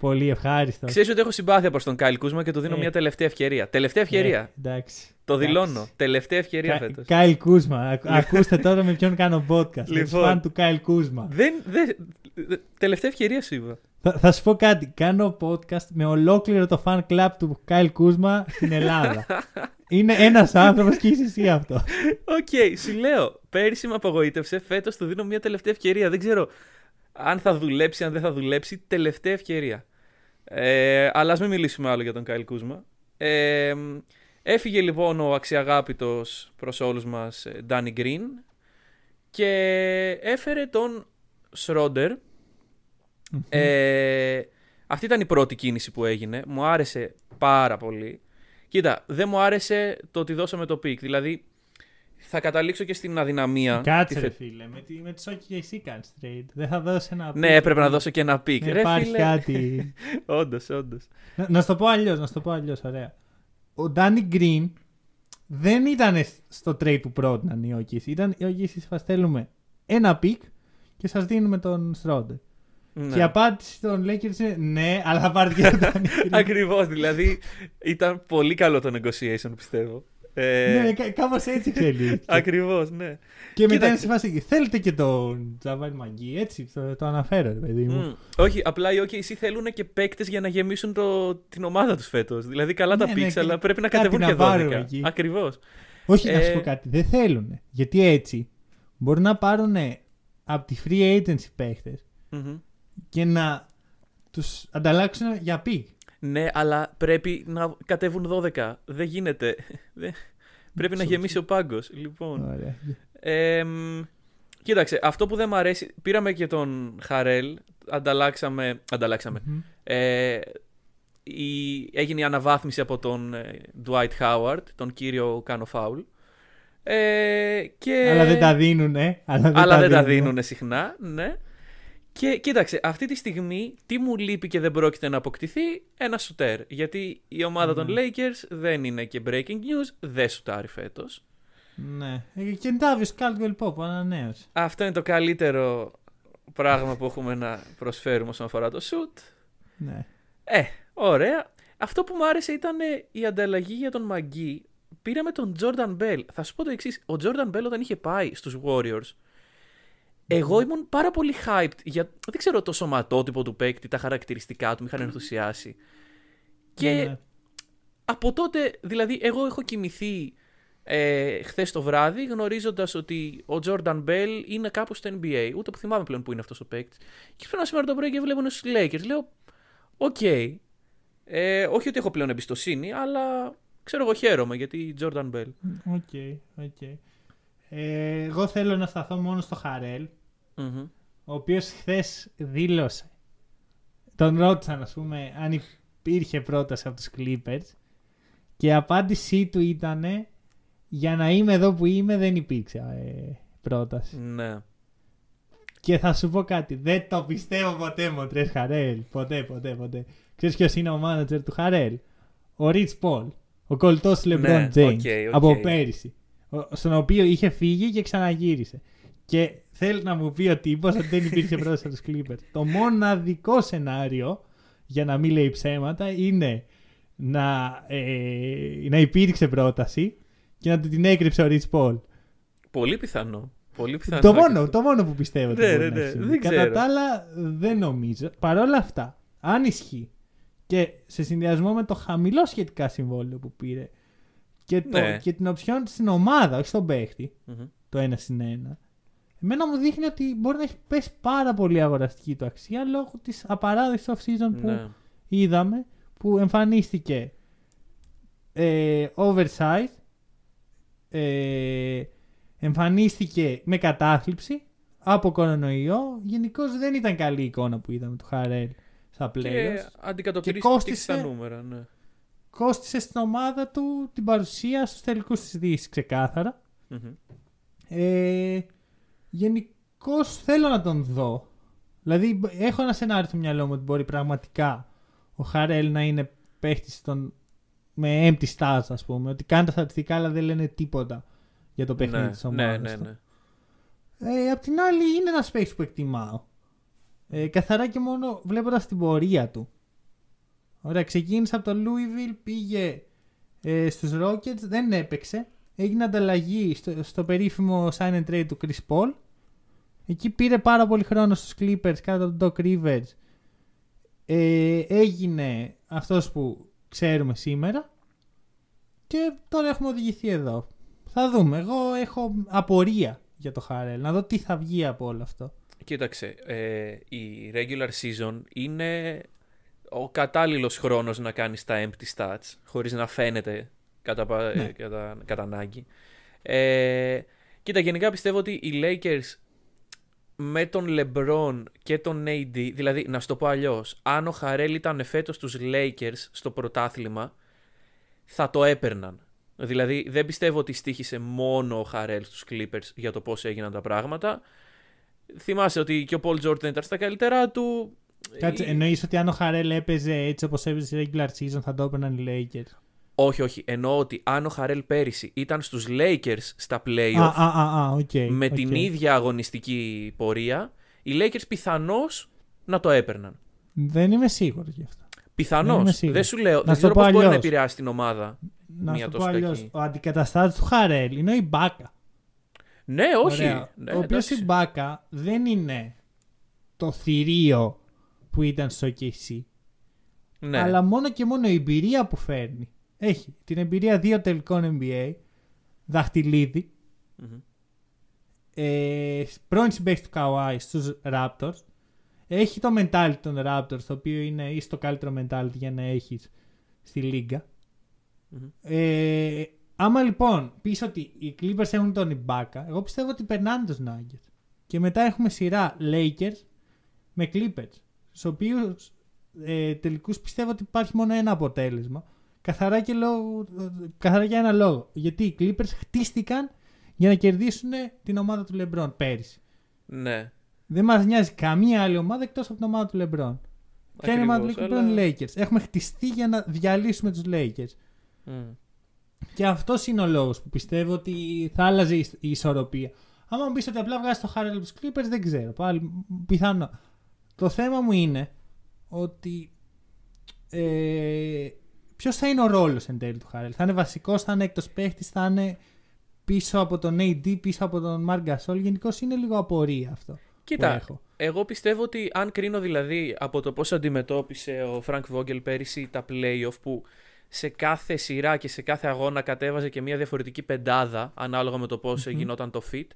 [SPEAKER 1] πολύ ευχάριστο.
[SPEAKER 2] Ξέρεις ότι έχω συμπάθεια προς τον Kyle Kuzma και του δίνω
[SPEAKER 1] Ε.
[SPEAKER 2] μια τελευταία ευκαιρία. Τελευταία ευκαιρία.
[SPEAKER 1] Ε, εντάξει.
[SPEAKER 2] το
[SPEAKER 1] εντάξει.
[SPEAKER 2] δηλώνω. Τελευταία ευκαιρία
[SPEAKER 1] Κα-
[SPEAKER 2] φέτος.
[SPEAKER 1] Kyle Kuzma. Ακ- Ακούστε τώρα με ποιον κάνω podcast.
[SPEAKER 2] Λοιπόν.
[SPEAKER 1] Λοιπόν. Φαν του Kyle Kuzma.
[SPEAKER 2] Δεν, δεν, δε- τελευταία ευκαιρία σου είπα.
[SPEAKER 1] Θα, θα σου πω κάτι. Κάνω podcast με ολόκληρο το fan club του Kyle Kuzma στην Ελλάδα. είναι ένας άνθρωπος και είσαι εσύ αυτό.
[SPEAKER 2] Οκ, σου λέω. Πέρυσι με απογοήτευσε. Φέτος του δίνω μια τελευταία ευκαιρία. Δεν ξέρω αν θα δουλέψει, αν δεν θα δουλέψει. Τελευταία ευκαιρία. Ε, αλλά ας μην μιλήσουμε άλλο για τον Kyle Kuzma. Ε, έφυγε λοιπόν ο αξιαγάπητος προς όλους μας ε, Danny Green και έφερε τον Σρέντερ Ε, αυτή ήταν η πρώτη κίνηση που έγινε. Μου άρεσε πάρα πολύ. Κοίτα, δεν μου άρεσε το ότι δώσαμε το pick. Δηλαδή, θα καταλήξω και στην αδυναμία.
[SPEAKER 1] Κάτσε,
[SPEAKER 2] Τη
[SPEAKER 1] ρε
[SPEAKER 2] θε-
[SPEAKER 1] φίλε. Με, τη, με τις όχι εσύ κάνεις trade. Δεν θα δώσει ένα.
[SPEAKER 2] Ναι, έπρεπε να δώσω και ένα pick.
[SPEAKER 1] Δεν
[SPEAKER 2] Ρε
[SPEAKER 1] υπάρχει
[SPEAKER 2] φίλε.
[SPEAKER 1] κάτι.
[SPEAKER 2] όντως, όντως.
[SPEAKER 1] να, να σου το πω αλλιώς, να σου το πω αλλιώς, ωραία. Ο Ντάνι Γκριν δεν ήταν στο trade που πρότειναν οι OKC. Ήταν οι OKC σας θέλουμε ένα pick και σας δίνουμε τον Σρέντερ.
[SPEAKER 2] Ναι.
[SPEAKER 1] Και η απάντηση των Lakers είναι ναι, αλλά θα πάρετε και τον Ντάνι Γκριν.
[SPEAKER 2] Ακριβώς, δηλαδή ήταν πολύ καλό το negotiation πιστεύω. Ε,
[SPEAKER 1] Ναι, κα- κάπως έτσι εξελίχθηκε.
[SPEAKER 2] Ακριβώς, ναι.
[SPEAKER 1] και μετά
[SPEAKER 2] Κοίταξε.
[SPEAKER 1] είναι σε φάση, θέλετε και τον Τζαβέιλ ΜακΓκί, έτσι, το, το αναφέρω, ρε παιδί μου.
[SPEAKER 2] Μμ. Όχι, απλά οι OKC θέλουν και παίκτες για να γεμίσουν το, την ομάδα τους φέτος. Δηλαδή, καλά τα
[SPEAKER 1] Ναι, ναι,
[SPEAKER 2] picks,
[SPEAKER 1] και
[SPEAKER 2] αλλά πρέπει να
[SPEAKER 1] κάτι
[SPEAKER 2] κατεβούν
[SPEAKER 1] να
[SPEAKER 2] και
[SPEAKER 1] πάρουν
[SPEAKER 2] 12.
[SPEAKER 1] εκεί.
[SPEAKER 2] Ακριβώς.
[SPEAKER 1] Όχι, να σου
[SPEAKER 2] Ε,
[SPEAKER 1] πω κάτι, δεν θέλουν. Γιατί έτσι μπορεί να πάρουν από τη free agency παίχτες και να τους ανταλλάξουν για pick.
[SPEAKER 2] Ναι, αλλά πρέπει να κατέβουν 12. Δεν γίνεται. Δεν- πρέπει να
[SPEAKER 1] Σου-
[SPEAKER 2] γεμίσει ο πάγκος. Λοιπόν.
[SPEAKER 1] Ωραία.
[SPEAKER 2] Εμ, κοίταξε, αυτό που δεν μου αρέσει. Πήραμε και τον Χαρέλ. Ανταλλάξαμε. ανταλλάξαμε.
[SPEAKER 1] Μμμ.
[SPEAKER 2] Ε, η, έγινε η αναβάθμιση από τον ε, Dwight Howard, τον κύριο Κάνω Φάουλ. Ε, και...
[SPEAKER 1] Αλλά δεν τα δίνουνε. Αλλά δεν,
[SPEAKER 2] αλλά
[SPEAKER 1] τα,
[SPEAKER 2] δεν τα
[SPEAKER 1] δίνουνε.
[SPEAKER 2] δίνουν συχνά, ναι. Και κοίταξε, αυτή τη στιγμή τι μου λείπει και δεν πρόκειται να αποκτηθεί, ένα σουτέρ. Γιατί η ομάδα των
[SPEAKER 1] Ναι.
[SPEAKER 2] Lakers δεν είναι και breaking news, δεν σουτάρει φέτος.
[SPEAKER 1] Ναι. Ε, Και Ντάβιος Κάλτβελ Πόπ, ανανέωσε.
[SPEAKER 2] Αυτό είναι το καλύτερο πράγμα που έχουμε να προσφέρουμε όσον αφορά το σουτ.
[SPEAKER 1] Ναι.
[SPEAKER 2] Ε, ωραία. Αυτό που μου άρεσε ήταν η ανταλλαγή για τον Μαγκή. Πήραμε τον Jordan Bell. Θα σου πω το εξής. Ο Jordan Bell όταν είχε πάει στους Warriors, εγώ ήμουν πάρα πολύ hyped για, δεν ξέρω, το σωματότυπο του παίκτη, τα χαρακτηριστικά του, με είχαν ενθουσιάσει. Και
[SPEAKER 1] Ναι.
[SPEAKER 2] από τότε, δηλαδή, εγώ έχω κοιμηθεί ε, χθες το βράδυ γνωρίζοντας ότι ο Jordan Bell είναι κάπου στο NBA. Ούτε που θυμάμαι πλέον που είναι αυτός ο παίκτης. Και ξυπνάω σήμερα το πρωί και βλέπω στου Lakers. Λέω, οκ. Ε, όχι ότι έχω πλέον εμπιστοσύνη, αλλά ξέρω εγώ χαίρομαι γιατί Jordan Bell.
[SPEAKER 1] Ok, ok. Ε, εγώ θέλω να σταθώ μόνο στο Χαρέλ,
[SPEAKER 2] Μμμ.
[SPEAKER 1] ο οποίος χθες δήλωσε. Τον ρώτησαν, ας πούμε, αν υπήρχε πρόταση από τους Clippers και η απάντησή του ήταν για να είμαι εδώ που είμαι δεν υπήρξε ε, πρόταση.
[SPEAKER 2] Ναι.
[SPEAKER 1] Και θα σου πω κάτι, δεν το πιστεύω ποτέ Μοντρές Χαρέλ, ποτέ, ποτέ, ποτέ. Ξέρεις ποιος είναι ο μάνατζερ του Χαρέλ; Ο Ριτς Πολ, ο κολλητός του LeBron
[SPEAKER 2] Ναι,
[SPEAKER 1] James,
[SPEAKER 2] ok, ok.
[SPEAKER 1] από πέρυσι, ο- στον οποίο είχε φύγει και ξαναγύρισε. Και θέλει να μου πει ο τύπος ότι δεν υπήρχε πρόταση από τους Clippers. Το μοναδικό σενάριο, για να μην λέει ψέματα, είναι να, ε, να υπήρξε πρόταση και να του την έκρυψε ο Ριτς Πολ.
[SPEAKER 2] Πολύ πιθανό. Πολύ πιθανό.
[SPEAKER 1] Το
[SPEAKER 2] να
[SPEAKER 1] μόνο,
[SPEAKER 2] έχει
[SPEAKER 1] το μόνο που πιστεύω. ότι
[SPEAKER 2] Ναι,
[SPEAKER 1] μπορεί
[SPEAKER 2] ναι,
[SPEAKER 1] να
[SPEAKER 2] ναι,
[SPEAKER 1] έχει συμβεί.
[SPEAKER 2] δεν
[SPEAKER 1] Κατά
[SPEAKER 2] ξέρω.
[SPEAKER 1] τα άλλα, δεν νομίζω. Παρ' όλα αυτά, αν ισχύει και σε συνδυασμό με το χαμηλό σχετικά συμβόλαιο που πήρε και, το,
[SPEAKER 2] Ναι.
[SPEAKER 1] και την οψιόν στην ομάδα, όχι στον παίχτη,
[SPEAKER 2] Μμμ.
[SPEAKER 1] το ένα συν ένα, εμένα μου δείχνει ότι μπορεί να έχει πέσει πάρα πολύ αγοραστική του αξία λόγω της απαράδεκτη off-season που
[SPEAKER 2] Ναι.
[SPEAKER 1] είδαμε, που εμφανίστηκε ε, oversize, ε, εμφανίστηκε με κατάθλιψη από κορονοϊό. Γενικώς δεν ήταν καλή η εικόνα που είδαμε του Χαρέλ στα
[SPEAKER 2] Και
[SPEAKER 1] playoffs.
[SPEAKER 2] αντικατοπτρίζει
[SPEAKER 1] Και κόστισε-
[SPEAKER 2] τα νούμερα, ναι.
[SPEAKER 1] Κόστησε στην ομάδα του την παρουσία στους τελικούς της Δύσης ξεκάθαρα.
[SPEAKER 2] Μμμ.
[SPEAKER 1] Ε, Γενικώς θέλω να τον δω. Δηλαδή μπ- έχω ένα σενάριο στο μυαλό μου ότι μπορεί πραγματικά ο Χαρέλ να είναι παίχτης των... με empty stars ας πούμε. Ότι κάνει τα στατιστικά αλλά δεν λένε τίποτα για το παιχνίδι
[SPEAKER 2] ναι,
[SPEAKER 1] της
[SPEAKER 2] ναι,
[SPEAKER 1] ομάδας
[SPEAKER 2] ναι,
[SPEAKER 1] του.
[SPEAKER 2] ναι.
[SPEAKER 1] Ε, απ' την άλλη είναι ένας παίχτης που εκτιμάω. Ε, καθαρά και μόνο βλέποντας την πορεία του. Ωραία, ξεκίνησε από το Louisville, πήγε ε, στους Rockets, δεν έπαιξε. Έγινε ανταλλαγή στο, στο περίφημο sign and trade του Chris Paul. Εκεί πήρε πάρα πολύ χρόνο στους Clippers κάτω από τον Doc Rivers. Ε, έγινε αυτός που ξέρουμε σήμερα. Και τώρα έχουμε οδηγηθεί εδώ. Θα δούμε. Εγώ έχω απορία για το Χαρέλ. Να δω τι θα βγει από όλο αυτό.
[SPEAKER 2] Κοίταξε, ε, η regular season είναι ο κατάλληλος χρόνος να κάνεις τα empty stats χωρίς να φαίνεται κατά, πα-
[SPEAKER 1] Ναι.
[SPEAKER 2] ε, κατά, κατά ανάγκη. Ε, κοίτα, γενικά πιστεύω ότι οι Lakers με τον LeBron και τον AD, δηλαδή να σου το πω αλλιώς, αν ο Χαρέλ ήταν φέτος στους Lakers στο πρωτάθλημα, θα το έπαιρναν. Δηλαδή δεν πιστεύω ότι στήχησε μόνο ο Χαρέλ στους Clippers για το πώς έγιναν τα πράγματα. Θυμάσαι ότι και ο Paul George δεν ήταν στα καλύτερά του.
[SPEAKER 1] Κάτσε,
[SPEAKER 2] Ε,
[SPEAKER 1] εννοείς ότι αν ο Χαρέλ έπαιζε έτσι όπως έπαιζε στη regular season θα το έπαιρναν οι Lakers;
[SPEAKER 2] Όχι, όχι. Εννοώ ότι αν ο Χαρέλ πέρυσι ήταν στους Lakers στα
[SPEAKER 1] Α,
[SPEAKER 2] playoff
[SPEAKER 1] α, α, α, οκ.
[SPEAKER 2] με
[SPEAKER 1] οκ.
[SPEAKER 2] την ίδια αγωνιστική πορεία, οι Lakers πιθανώς να το έπαιρναν.
[SPEAKER 1] Δεν είμαι σίγουρος γι' αυτό. Δεν
[SPEAKER 2] Πιθανώς.
[SPEAKER 1] είμαι
[SPEAKER 2] Δεν,
[SPEAKER 1] σίγουρος.
[SPEAKER 2] σου λέω.
[SPEAKER 1] Να
[SPEAKER 2] δεν
[SPEAKER 1] σου το
[SPEAKER 2] ξέρω
[SPEAKER 1] πω
[SPEAKER 2] πώς μπορεί να
[SPEAKER 1] αλλιώς.
[SPEAKER 2] επηρεάσει την ομάδα.
[SPEAKER 1] να
[SPEAKER 2] μία
[SPEAKER 1] σου πω
[SPEAKER 2] τόσο
[SPEAKER 1] αλλιώς,
[SPEAKER 2] κακή.
[SPEAKER 1] ο αντικαταστάτης του Χαρέλ είναι ο Ιμπάκα.
[SPEAKER 2] Ναι, όχι.
[SPEAKER 1] Ωραία.
[SPEAKER 2] Ναι,
[SPEAKER 1] ο οποίος
[SPEAKER 2] εντάξει.
[SPEAKER 1] Ιμπάκα δεν είναι το θηρίο που ήταν στο KC.
[SPEAKER 2] Ναι.
[SPEAKER 1] Αλλά μόνο και μόνο η εμπειρία που φέρνει. Έχει την εμπειρία δύο τελικών NBA. Δαχτυλίδι.
[SPEAKER 2] Μμμ.
[SPEAKER 1] Ε, πρώην συμπαίχτη του Kawhi στους Raptors. Έχει το mentality των Raptors, το οποίο είναι ίσως το καλύτερο mentality για να έχεις στη λίγα.
[SPEAKER 2] Μμμ.
[SPEAKER 1] Ε, άμα λοιπόν πεις ότι οι Clippers έχουν τον Ibaka, εγώ πιστεύω ότι περνάνε τους Nuggets. Και μετά έχουμε σειρά Lakers με Clippers, στους οποίους ε, τελικούς πιστεύω ότι υπάρχει μόνο ένα αποτέλεσμα. Καθαρά, και λόγω, καθαρά για ένα λόγο. Γιατί οι Clippers χτίστηκαν για να κερδίσουν την ομάδα του LeBron πέρυσι.
[SPEAKER 2] Ναι.
[SPEAKER 1] Δεν μας νοιάζει καμία άλλη ομάδα εκτός από την ομάδα του LeBron. Ποια είναι η ομάδα του
[SPEAKER 2] Ακριβώς,
[SPEAKER 1] LeBron,
[SPEAKER 2] αλλά-
[SPEAKER 1] οι Lakers. Έχουμε χτιστεί για να διαλύσουμε τους Lakers.
[SPEAKER 2] Μμ.
[SPEAKER 1] Και αυτός είναι ο λόγος που πιστεύω ότι θα άλλαζε η η ισορροπία. Άμα μου πεις ότι απλά βγάζει το Harrell από τους Clippers, δεν ξέρω. Πάλι μ, πιθανό. Το θέμα μου είναι ότι. Ε, Ποιος θα είναι ο ρόλος εν τέλει του Harrell. Θα είναι βασικός, θα είναι έκτος παίχτης, θα είναι πίσω από τον AD, πίσω από τον Marc Gasol. Γενικώς είναι λίγο απορία αυτό. που
[SPEAKER 2] Κοίτα,
[SPEAKER 1] έχω.
[SPEAKER 2] εγώ πιστεύω ότι αν κρίνω δηλαδή από το πώς αντιμετώπισε ο Φρανκ Βόγγελ πέρυσι τα playoff που σε κάθε σειρά και σε κάθε αγώνα κατέβαζε και μια διαφορετική πεντάδα ανάλογα με το πώς
[SPEAKER 1] Μμμ.
[SPEAKER 2] γινόταν το fit.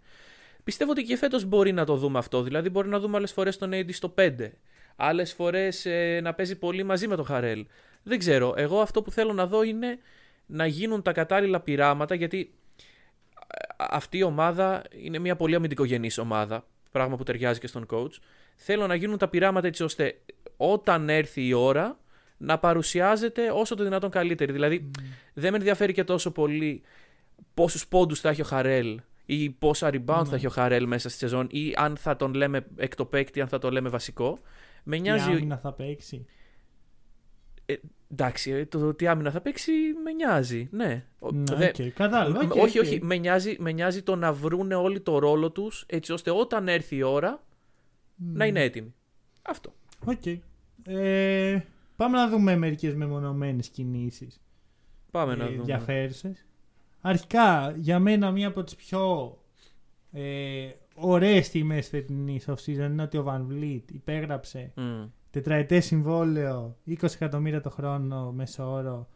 [SPEAKER 2] Πιστεύω ότι και φέτος μπορεί να το δούμε αυτό. Δηλαδή μπορεί να δούμε άλλες φορές τον AD στο 5. Άλλες φορές ε, να παίζει πολύ μαζί με τον Χαρέλ. Δεν ξέρω. Εγώ αυτό που θέλω να δω είναι να γίνουν τα κατάλληλα πειράματα γιατί α- αυτή η ομάδα είναι μια πολύ αμυντικογενής ομάδα, πράγμα που ταιριάζει και στον coach. Θέλω να γίνουν τα πειράματα έτσι ώστε όταν έρθει η ώρα να παρουσιάζεται όσο το δυνατόν καλύτερη. Δηλαδή δεν με ενδιαφέρει και τόσο πολύ πόσους πόντους θα έχει ο Χαρέλ ή πόσα rebound
[SPEAKER 1] Ναι.
[SPEAKER 2] θα έχει ο Χαρέλ μέσα στη σεζόν ή αν θα τον λέμε έκτο παίκτη, αν θα το λέμε βασικό. Με
[SPEAKER 1] Η
[SPEAKER 2] νοιάζει.
[SPEAKER 1] άμυνα θα παίξει.
[SPEAKER 2] Ε, εντάξει, ε, το τι άμυνα θα παίξει με νοιάζει. Ναι. Ο-
[SPEAKER 1] Ναι,
[SPEAKER 2] δε-
[SPEAKER 1] οκ, κατάλαβα. οκ,
[SPEAKER 2] όχι,
[SPEAKER 1] οκ.
[SPEAKER 2] όχι. Με νοιάζει, με νοιάζει το να βρούνε όλοι το ρόλο τους έτσι ώστε όταν έρθει η ώρα να είναι έτοιμοι. Αυτό.
[SPEAKER 1] Οκ. Ε, πάμε να δούμε μερικές μεμονωμένες κινήσεις.
[SPEAKER 2] Πάμε να
[SPEAKER 1] ε,
[SPEAKER 2] δούμε.
[SPEAKER 1] ενδιαφέρουσες. Αρχικά, για μένα μία από τις πιο ε, ωραίες στιγμές φετινής off-season είναι ότι ο Van Vliet υπέγραψε
[SPEAKER 2] Μμ.
[SPEAKER 1] Τετραετές συμβόλαιο 20 εκατομμύρια το χρόνο μέσω όρο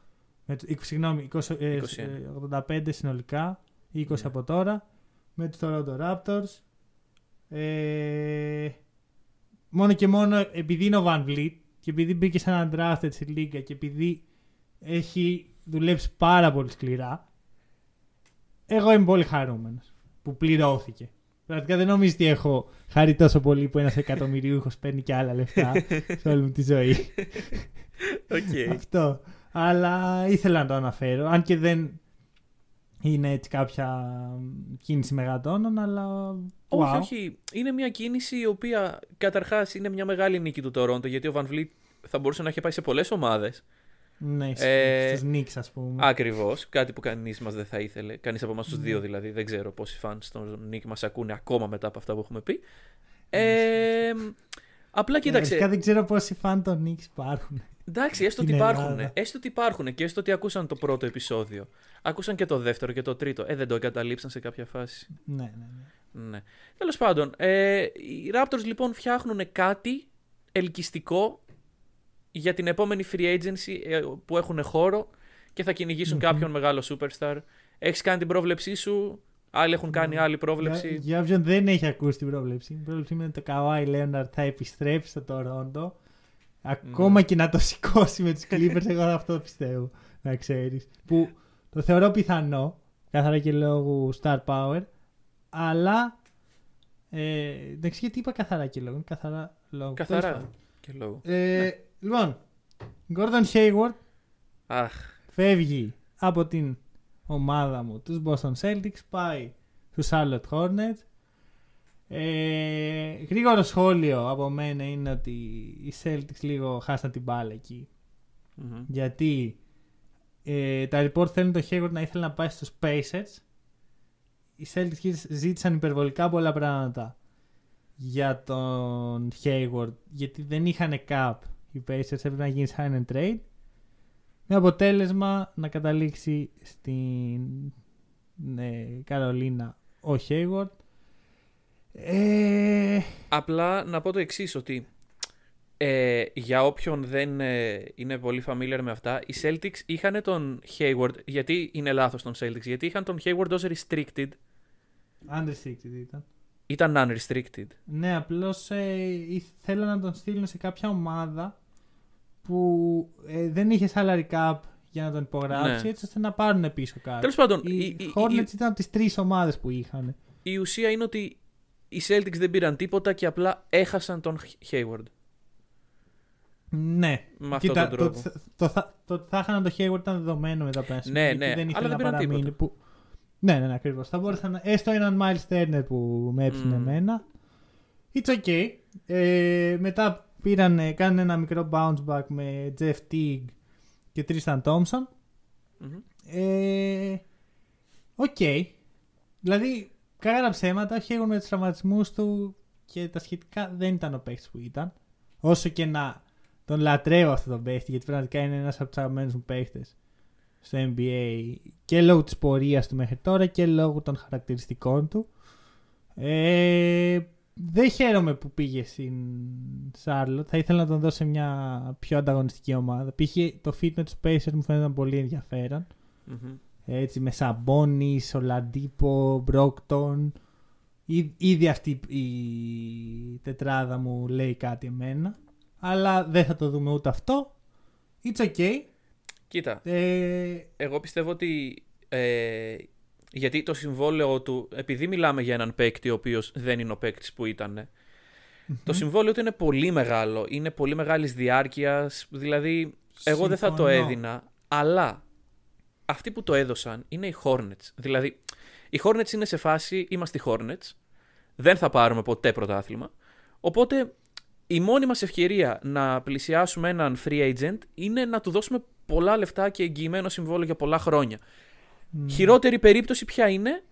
[SPEAKER 1] με, το- 20, συγγνώμη, 20, ε,
[SPEAKER 2] 21.
[SPEAKER 1] ε, 85 συνολικά 20
[SPEAKER 2] Ναι.
[SPEAKER 1] από τώρα με τους Toronto Raptors ε, μόνο και μόνο επειδή είναι ο Van Vliet και επειδή μπήκε σαν undrafted στη λίγα και επειδή έχει δουλέψει πάρα πολύ σκληρά εγώ είμαι πολύ χαρούμενος που πληρώθηκε Πραγματικά δεν νομίζω ότι έχω χαρεί τόσο πολύ που ένας εκατομμυρίουχος παίρνει και άλλα λεφτά σε όλη μου τη ζωή.
[SPEAKER 2] Οκ.
[SPEAKER 1] Αυτό. Αλλά ήθελα να το αναφέρω. Αν και δεν είναι έτσι κάποια κίνηση μεγατόνων, αλλά.
[SPEAKER 2] Όχι,
[SPEAKER 1] wow.
[SPEAKER 2] όχι. Είναι μια κίνηση η οποία καταρχάς είναι μια μεγάλη νίκη του Τορόντο γιατί ο Van Vliet θα μπορούσε να έχει πάει σε πολλές ομάδες.
[SPEAKER 1] Ναι,
[SPEAKER 2] Ε,
[SPEAKER 1] στους Knicks, ας πούμε.
[SPEAKER 2] Ακριβώς. Κάτι που κανείς μας δεν θα ήθελε. Κανείς από εμάς τους
[SPEAKER 1] Ναι.
[SPEAKER 2] δύο δηλαδή. Δεν ξέρω πόσοι φαν στον Νίκ μας ακούνε ακόμα μετά από αυτά που έχουμε πει.
[SPEAKER 1] Ναι,
[SPEAKER 2] Ε, απλά
[SPEAKER 1] Ε,
[SPEAKER 2] κοίταξε.
[SPEAKER 1] Αρχικά δεν ξέρω πόσοι φαν των Knicks υπάρχουν.
[SPEAKER 2] Εντάξει, έστω ότι
[SPEAKER 1] στην
[SPEAKER 2] υπάρχουν.
[SPEAKER 1] Ελλάδα.
[SPEAKER 2] Έστω ότι υπάρχουν και έστω ότι ακούσαν το πρώτο επεισόδιο. Ακούσαν και το δεύτερο και το τρίτο. Ε, δεν το εγκαταλείψαν σε κάποια φάση.
[SPEAKER 1] ναι, ναι, ναι.
[SPEAKER 2] Ναι. Τέλος πάντων, ε, οι Raptors λοιπόν φτιάχνουν κάτι ελκυστικό για την επόμενη free agency ε, που έχουν χώρο και θα κυνηγησουν
[SPEAKER 1] Μμμ.
[SPEAKER 2] κάποιον μεγάλο superstar. Έχεις κάνει την πρόβλεψή σου. Άλλοι έχουν κάνει
[SPEAKER 1] Ναι.
[SPEAKER 2] άλλη πρόβλεψη.
[SPEAKER 1] Για, για όποιον δεν έχει ακούσει την πρόβλεψη, η πρόβλεψη είναι ότι το Kawhi Leonard θα επιστρέψει στο Toronto. Ακόμα
[SPEAKER 2] Ναι.
[SPEAKER 1] και να το σηκώσει με τους Clippers, εγώ αυτό πιστεύω. Να ξέρεις. Που το θεωρώ πιθανό, καθαρά και λόγω star power, αλλά. Ε, εντάξει, γιατί είπα καθαρά και λόγω. είναι Καθαρά λόγω.
[SPEAKER 2] Καθαρά
[SPEAKER 1] Τέλος πάντων.
[SPEAKER 2] και λόγο.
[SPEAKER 1] Ε, Λοιπόν, Gordon Hayward
[SPEAKER 2] Αχ,
[SPEAKER 1] φεύγει από την ομάδα μου, τους Boston Celtics, πάει στους Charlotte Hornets. Ε, γρήγορο σχόλιο από μένα είναι ότι οι Celtics λίγο χάσαν την μπάλα εκεί.
[SPEAKER 2] μμμ.
[SPEAKER 1] Γιατί ε, τα report θέλουν το Hayward να ήθελε να πάει στους Pacers. Οι Celtics ζήτησαν υπερβολικά πολλά πράγματα για τον Hayward γιατί δεν είχαν cap οι Pacers έπρεπε να γίνεις sign and trade Με αποτέλεσμα να καταλήξει στην ναι, Καρολίνα ο Hayward. Ε,
[SPEAKER 2] Απλά να πω το εξής ότι ε, για όποιον δεν ε, είναι πολύ familiar με αυτά, οι Celtics είχαν τον Hayward, γιατί είναι λάθος τον Celtics, γιατί είχαν τον Hayward ως restricted,
[SPEAKER 1] unrestricted ήταν.
[SPEAKER 2] ήταν unrestricted.
[SPEAKER 1] Ναι, απλώς ε, ήθελα να τον στείλουν σε κάποια ομάδα που ε, δεν είχε salary cap για να τον υπογράψει,
[SPEAKER 2] Ναι.
[SPEAKER 1] έτσι ώστε να πάρουν πίσω κάτι.
[SPEAKER 2] Τέλος πάντων,
[SPEAKER 1] οι,
[SPEAKER 2] η- η-
[SPEAKER 1] Hornets
[SPEAKER 2] η-
[SPEAKER 1] ήταν από τις τρεις ομάδες που είχαν.
[SPEAKER 2] Η ουσία είναι ότι οι Celtics δεν πήραν τίποτα και απλά έχασαν τον Hayward.
[SPEAKER 1] Ναι.
[SPEAKER 2] Με αυτόν
[SPEAKER 1] Κοίτα,
[SPEAKER 2] τον τρόπο.
[SPEAKER 1] Το, το, το, το ότι θα είχαν το Hayward ήταν δεδομένο μετά από ένα σημείο,
[SPEAKER 2] Ναι,
[SPEAKER 1] γιατί
[SPEAKER 2] ναι,
[SPEAKER 1] δεν
[SPEAKER 2] αλλά
[SPEAKER 1] ήθελε
[SPEAKER 2] δεν
[SPEAKER 1] να
[SPEAKER 2] πήραν
[SPEAKER 1] παραμείνει.
[SPEAKER 2] τίποτα.
[SPEAKER 1] Που... Ναι, ναι, ναι ακριβώς. Θα μπορούσαν να... έστω έναν Miles Turner που με έψινε
[SPEAKER 2] Μμμ.
[SPEAKER 1] εμένα. It's okay. Ε, μετά πήραν, ε, κάνουν ένα μικρό bounce back με Jeff Teague και Tristan Thompson.
[SPEAKER 2] Μμμ.
[SPEAKER 1] Ε, Οκ. Δηλαδή, κακά τα ψέματα, ο Hayward με τους τραυματισμούς του και τα σχετικά δεν ήταν ο παίκτης που ήταν. Όσο και να τον λατρεύω αυτόν τον παίκτη, γιατί πραγματικά είναι ένας από τους αγαπημένους μου παίκτες στο NBA και λόγω της πορείας του μέχρι τώρα και λόγω των χαρακτηριστικών του. Ε, δεν χαίρομαι που πήγε στην Σάρλοτ. Θα ήθελα να τον δώσω σε μια πιο ανταγωνιστική ομάδα. Π.χ. το fit με τους Pacers μου φαίνεται πολύ ενδιαφέρον.
[SPEAKER 2] Μμμ.
[SPEAKER 1] Έτσι, με Σαμπόνι, Ολαντίπο, Μπρόκτον. Ή- Ήδη αυτή η τετράδα μου λέει κάτι εμένα. Αλλά δεν θα το δούμε ούτε αυτό. It's okay.
[SPEAKER 2] Κοίτα,
[SPEAKER 1] Ε,
[SPEAKER 2] εγώ πιστεύω ότι. Ε, γιατί το συμβόλαιο του. Επειδή μιλάμε για έναν παίκτη ο οποίος δεν είναι ο παίκτης που ήταν. Το συμβόλαιο του είναι πολύ μεγάλο. Είναι πολύ μεγάλης διάρκειας. Δηλαδή, εγώ δεν θα το
[SPEAKER 1] Συμφωνώ.
[SPEAKER 2] έδινα. Αλλά αυτοί που το έδωσαν είναι οι Hornets. Δηλαδή, οι Hornets είναι σε φάση. Είμαστε οι Hornets. Δεν θα πάρουμε ποτέ πρωτάθλημα. Οπότε, η μόνη μας ευκαιρία να πλησιάσουμε έναν free agent είναι να του δώσουμε πολλά λεφτά και εγγυημένο συμβόλαιο για πολλά χρόνια.
[SPEAKER 1] Μ,
[SPEAKER 2] Χειρότερη περίπτωση ποια είναι;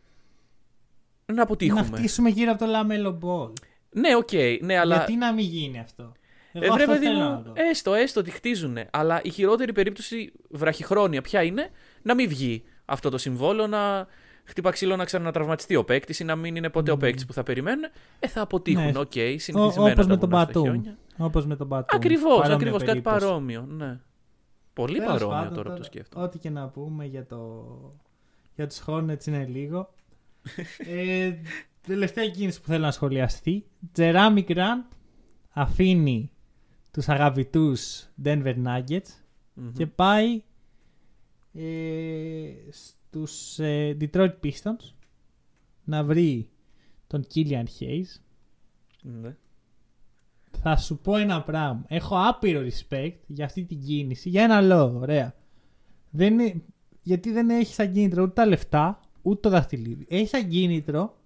[SPEAKER 2] Να
[SPEAKER 1] να
[SPEAKER 2] αποτύχουμε.
[SPEAKER 1] χτίσουμε γύρω από το Λαμέλο Ball.
[SPEAKER 2] Ναι, οκ, ναι, αλλά.
[SPEAKER 1] Γιατί να μην γίνει αυτό; Εγώ
[SPEAKER 2] Ε, βρε,
[SPEAKER 1] αυτό
[SPEAKER 2] παιδί
[SPEAKER 1] θέλω
[SPEAKER 2] μου,
[SPEAKER 1] να δω.
[SPEAKER 2] έστω, έστω ότι χτίζουνε. Αλλά η χειρότερη περίπτωση βραχυχρόνια ποια είναι να μην βγει αυτό το συμβόλαιο, να χτύπα ξύλο να ξανατραυματιστεί ο παίκτη ή να μην είναι ποτέ ο
[SPEAKER 1] Μμμ.
[SPEAKER 2] παίκτης που θα περιμένουν. Ε, θα αποτύχουν.
[SPEAKER 1] Ναι.
[SPEAKER 2] Οκ, συνηθισμένα
[SPEAKER 1] όπως
[SPEAKER 2] τα
[SPEAKER 1] με τον
[SPEAKER 2] βουνά στα
[SPEAKER 1] Batum.
[SPEAKER 2] χιόνια.
[SPEAKER 1] Όπως με τον Μπατούμ.
[SPEAKER 2] Ακριβώς,
[SPEAKER 1] Παρόμοια
[SPEAKER 2] ακριβώς. Κάτι
[SPEAKER 1] περίπτωση.
[SPEAKER 2] παρόμοιο. Ναι. Πολύ
[SPEAKER 1] Τέλος
[SPEAKER 2] παρόμοιο
[SPEAKER 1] πάντων,
[SPEAKER 2] τώρα που το σκέφτομαι.
[SPEAKER 1] Ό,τι και να πούμε για, το... για τους Hornets είναι λίγο. ε, τελευταία κίνηση που θέλω να σχολιαστεί. Τζεράμι Γκραντ αφήνει τους αγαπητούς Denver Nuggets
[SPEAKER 2] Μμμ.
[SPEAKER 1] και πάει ε, στους ε, Detroit Pistons να βρει τον Killian Hayes.
[SPEAKER 2] Ναι.
[SPEAKER 1] Θα σου πω ένα πράγμα. Έχω άπειρο respect για αυτή την κίνηση. Για ένα λόγο, ωραία. Δεν είναι... Γιατί δεν έχει σαν κίνητρο ούτε τα λεφτά, ούτε το δαχτυλίδι. Έχει σαν κίνητρο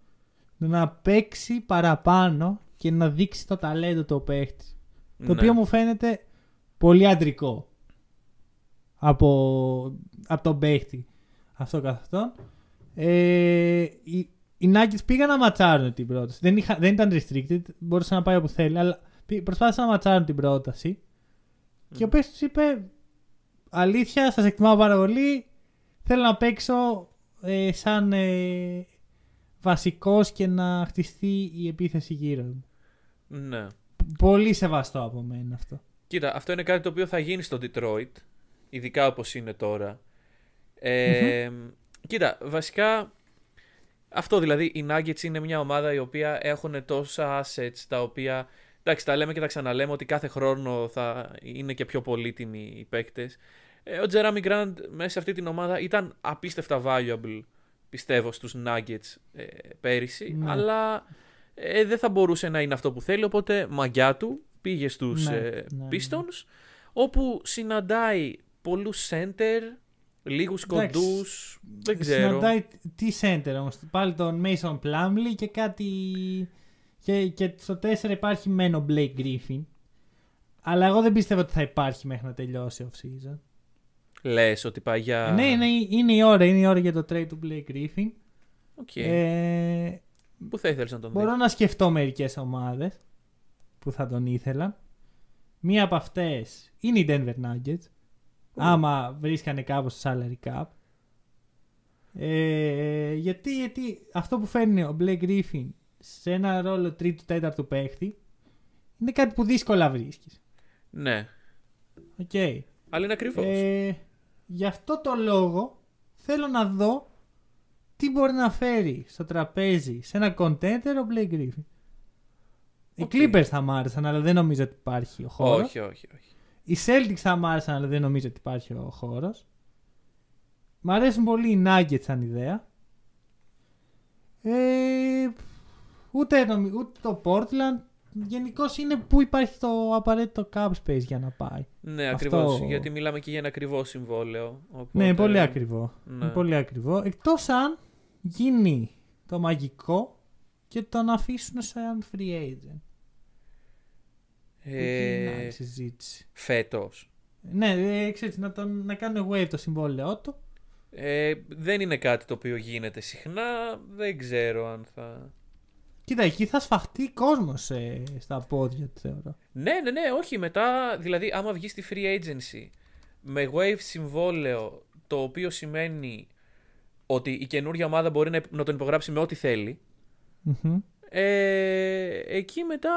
[SPEAKER 1] να παίξει παραπάνω και να δείξει το ταλέντο του ο παίχτης. Το
[SPEAKER 2] Ναι.
[SPEAKER 1] οποίο μου φαίνεται πολύ αντρικό από, από τον παίχτη. Αυτό καθ' αυτόν. Ε, οι, οι Nuggets πήγαν να ματσάρουν την πρόταση. Δεν, είχα, δεν ήταν restricted, μπορούσε να πάει όπου θέλει, αλλά πή- προσπάθησαν να ματσάρουν την πρόταση. Και ο παίχτης του είπε, αλήθεια, σας εκτιμάω πάρα πολύ, θέλω να παίξω ε, σαν ε, βασικός και να χτιστεί η επίθεση γύρω μου.
[SPEAKER 2] Ναι.
[SPEAKER 1] Πολύ σεβαστό από μένα αυτό.
[SPEAKER 2] Κοίτα, αυτό είναι κάτι το οποίο θα γίνει στο Detroit, ειδικά όπως είναι τώρα. Ε, Κοίτα, βασικά αυτό δηλαδή, οι Nuggets είναι μια ομάδα η οποία έχουν τόσα assets τα οποία, εντάξει τα λέμε και τα ξαναλέμε ότι κάθε χρόνο θα είναι και πιο πολύτιμοι οι παίκτες. Ε, ο Jeremy Grant μέσα σε αυτή την ομάδα ήταν απίστευτα valuable πιστεύω στους Nuggets ε, πέρυσι,
[SPEAKER 1] Ναι.
[SPEAKER 2] αλλά ε, δεν θα μπορούσε να είναι αυτό που θέλει, οπότε μαγιά του πήγε στους
[SPEAKER 1] Ναι,
[SPEAKER 2] ε,
[SPEAKER 1] ναι, ναι.
[SPEAKER 2] Pistons, όπου συναντάει πολλούς center, λίγους
[SPEAKER 1] Εντάξει,
[SPEAKER 2] κοντούς, δεν ξέρω.
[SPEAKER 1] Συναντάει τι center όμως. Πάλι τον Mason Plumlee και κάτι... Και, και στο 4 υπάρχει μεν ο Blake Griffin. Αλλά εγώ δεν πιστεύω ότι θα υπάρχει μέχρι να τελειώσει off season.
[SPEAKER 2] Λες ότι πάει για...
[SPEAKER 1] Ναι, ναι, είναι η ώρα. Είναι η ώρα για το trade του Blake Griffin.
[SPEAKER 2] Ok.
[SPEAKER 1] Ε,
[SPEAKER 2] Πού θα ήθελες να τον
[SPEAKER 1] μπορώ
[SPEAKER 2] δεις;
[SPEAKER 1] να σκεφτώ μερικές ομάδες που θα τον ήθελαν. Μία από αυτές είναι οι Denver Nuggets. Άμα βρίσκανε κάπως στο salary cap. Ε, γιατί, γιατί αυτό που φέρνει ο Blake Griffin σε ένα ρόλο τρίτου-τέταρτου παίχτη είναι κάτι που δύσκολα βρίσκεις.
[SPEAKER 2] Ναι.
[SPEAKER 1] Οκ.
[SPEAKER 2] Αλλά είναι ακριβώς.
[SPEAKER 1] Ε, γι' αυτό το λόγο θέλω να δω τι μπορεί να φέρει στο τραπέζι σε ένα contender ο Blake Griffin. Οι
[SPEAKER 2] Ok.
[SPEAKER 1] Clippers θα μ' άρεσαν, αλλά δεν νομίζω ότι υπάρχει ο χώρος.
[SPEAKER 2] όχι, όχι, όχι.
[SPEAKER 1] Οι Celtics θα μ' άρεσαν, αλλά δεν νομίζω ότι υπάρχει ο χώρος. Μ' αρέσουν πολύ οι Nuggets σαν ιδέα. Ε, ούτε, νομι- ούτε το Portland. Γενικώς είναι που υπάρχει το απαραίτητο cap space για να πάει.
[SPEAKER 2] Ναι,
[SPEAKER 1] Αυτό-
[SPEAKER 2] ακριβώς. Γιατί μιλάμε και για ένα ακριβό συμβόλαιο. Οπότε...
[SPEAKER 1] Ναι, είναι πολύ ακριβό.
[SPEAKER 2] Ναι.
[SPEAKER 1] Είναι πολύ ακριβό. Εκτός αν γίνει το μαγικό και τον αφήσουν σαν free agent. Εκεί είναι άλλη
[SPEAKER 2] Ε,
[SPEAKER 1] συζήτηση.
[SPEAKER 2] Φέτος.
[SPEAKER 1] Ναι, ε, ξέρεις, να, τον, να κάνουν wave το συμβόλαιό του.
[SPEAKER 2] Ε, δεν είναι κάτι το οποίο γίνεται συχνά. Δεν ξέρω αν θα.
[SPEAKER 1] Κοίτα, εκεί θα σφαχτεί κόσμος στα πόδια του, θεωρώ.
[SPEAKER 2] Ναι, ναι, ναι, όχι. Μετά, δηλαδή, άμα βγεις στη free agency με wave συμβόλαιο, το οποίο σημαίνει ότι η καινούργια ομάδα μπορεί να, να τον υπογράψει με ό,τι θέλει.
[SPEAKER 1] Μμμ.
[SPEAKER 2] Ε, εκεί μετά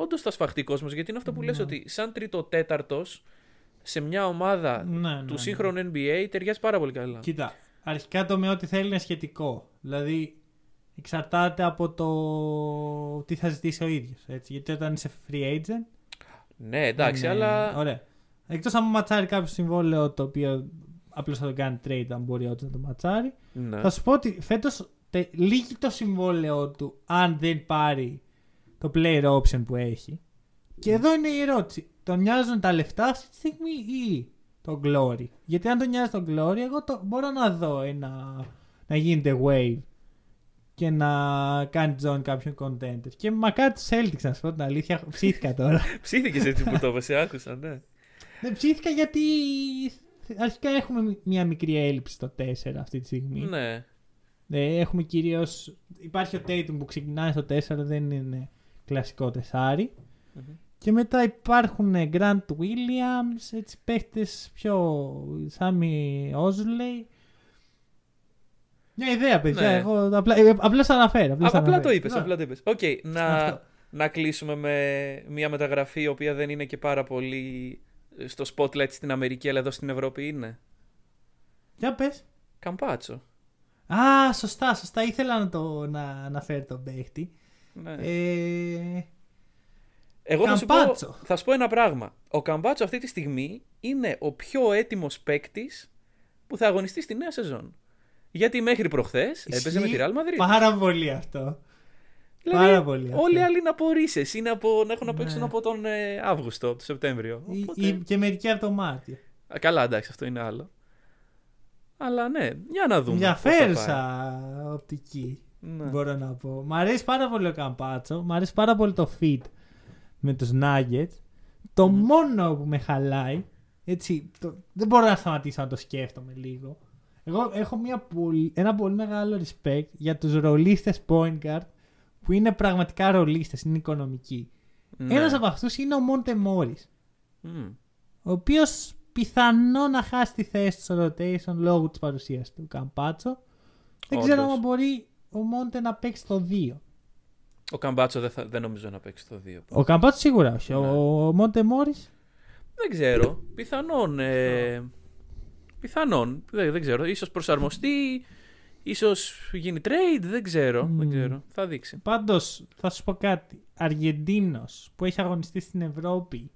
[SPEAKER 2] όντως θα σφαχτεί κόσμος. Γιατί είναι αυτό που λες ότι σαν τρίτο τέταρτος σε μια ομάδα
[SPEAKER 1] Ναι, ναι,
[SPEAKER 2] του
[SPEAKER 1] ναι.
[SPEAKER 2] σύγχρονου NBA ταιριάζει πάρα πολύ καλά.
[SPEAKER 1] Κοίτα, αρχικά το με ό,τι θέλει είναι σχετικό. Δηλαδή, εξαρτάται από το τι θα ζητήσει ο ίδιος. Γιατί όταν είσαι free agent.
[SPEAKER 2] Ναι, εντάξει,
[SPEAKER 1] είναι-
[SPEAKER 2] αλλά.
[SPEAKER 1] Ωραία. Εκτός αν ματσάρει κάποιο συμβόλαιο το οποίο απλώς θα το κάνει trade, αν μπορεί όντως να το ματσάρει.
[SPEAKER 2] Ναι.
[SPEAKER 1] Θα σου πω ότι φέτος λύγει το συμβόλαιό του αν δεν πάρει το player option που έχει. Και εδώ είναι η ερώτηση. Τον νοιάζουν τα λεφτά αυτή τη στιγμή ή το glory; Γιατί αν τον νοιάζει το glory, εγώ το, μπορώ να δω ένα, να γίνεται wave και να κάνει join κάποιον contender. Και μακάρι τους Celtics, να σου πω την αλήθεια, ψήθηκα τώρα.
[SPEAKER 2] Ψήθηκες έτσι που το είπες, σε άκουσα, ναι.
[SPEAKER 1] Δεν ψήθηκα γιατί αρχικά έχουμε μια μικρή έλλειψη στο 4 αυτή τη στιγμή.
[SPEAKER 2] ναι.
[SPEAKER 1] Ε, έχουμε κυρίως. Υπάρχει ο Tatum που ξεκινάει στο 4, δεν είναι κλασικό τεσάρι.
[SPEAKER 2] Μμμ.
[SPEAKER 1] Και μετά υπάρχουν ε, Grant Williams, έτσι παίχτες πιο. Semi Ojeleye. Μια ιδέα, παιδιά.
[SPEAKER 2] Ναι.
[SPEAKER 1] Εγώ απλά, ε, απλώς αναφέρω.
[SPEAKER 2] Α,
[SPEAKER 1] Απλώς
[SPEAKER 2] απλά το
[SPEAKER 1] αναφέρω.
[SPEAKER 2] είπες,
[SPEAKER 1] Ναι.
[SPEAKER 2] απλά το είπες. Οκ, να,
[SPEAKER 1] Αυτό.
[SPEAKER 2] να κλείσουμε με μια μεταγραφή η οποία δεν είναι και πάρα πολύ στο spotlight στην Αμερική, αλλά εδώ στην Ευρώπη είναι.
[SPEAKER 1] Για πες.
[SPEAKER 2] Καμπάτσο.
[SPEAKER 1] Α, σωστά, σωστά. Ήθελα να, το, να αναφέρω τον παίχτη.
[SPEAKER 2] Ναι.
[SPEAKER 1] Ε,
[SPEAKER 2] Εγώ θα σου, πω,
[SPEAKER 1] Καμπάτσο.
[SPEAKER 2] θα σου πω ένα πράγμα. Ο Καμπάτσο αυτή τη στιγμή είναι ο πιο έτοιμος παίκτης που θα αγωνιστεί στη νέα σεζόν. Γιατί μέχρι προχθές έπαιζε με τη
[SPEAKER 1] ισχύει
[SPEAKER 2] Real Madrid.
[SPEAKER 1] Πάρα πολύ αυτό.
[SPEAKER 2] Δηλαδή,
[SPEAKER 1] πάρα πολύ αυτό.
[SPEAKER 2] Όλοι οι άλλοι είναι από ρίσες, είναι από, να έχουν να παίξουν
[SPEAKER 1] Ναι.
[SPEAKER 2] από τον ε, Αύγουστο, από τον Σεπτέμβριο.
[SPEAKER 1] Ή-
[SPEAKER 2] Οπότε-
[SPEAKER 1] ή και μερικοί από το Μάρτιο.
[SPEAKER 2] Α, Καλά, εντάξει, αυτό είναι άλλο. Αλλά ναι, για να δούμε. πώς θα
[SPEAKER 1] Ενδιαφέρουσα
[SPEAKER 2] πάει.
[SPEAKER 1] οπτική.
[SPEAKER 2] Ναι.
[SPEAKER 1] Μπορώ να πω. Μ' αρέσει πάρα πολύ ο Καμπάτσο. Μ' αρέσει πάρα πολύ το fit με τους Nuggets. Το μόνο που με χαλάει, έτσι, το, δεν μπορώ να σταματήσω να το σκέφτομαι λίγο. Εγώ έχω μια πολύ, ένα πολύ μεγάλο respect για τους ρολίστες point guard που είναι πραγματικά ρολίστες, είναι οικονομικοί.
[SPEAKER 2] Ναι.
[SPEAKER 1] Ένας από αυτούς είναι ο Μόντε Μόρις,
[SPEAKER 2] Μμ.
[SPEAKER 1] ο οποίος πιθανό να χάσει τη θέση του στο rotation λόγω της παρουσίας του Καμπάτσο. Δεν ξέρω
[SPEAKER 2] Όντως.
[SPEAKER 1] αν μπορεί ο Μόντε να παίξει το 2.
[SPEAKER 2] Ο Καμπάτσο δεν, θα, δεν νομίζω να παίξει το 2.
[SPEAKER 1] Ο Καμπάτσο σίγουρα όχι.
[SPEAKER 2] Ναι.
[SPEAKER 1] Ο Μόντε Μόρι.
[SPEAKER 2] Δεν ξέρω. Πιθανόν. Ε, πιθανόν. Δεν, δεν ξέρω. Ίσως προσαρμοστεί. Ίσως γίνει trade. Δεν ξέρω. Δεν
[SPEAKER 1] Μμ.
[SPEAKER 2] ξέρω. Θα δείξει.
[SPEAKER 1] Πάντως θα σου πω κάτι. Αργεντίνος που έχει αγωνιστεί στην Ευρώπη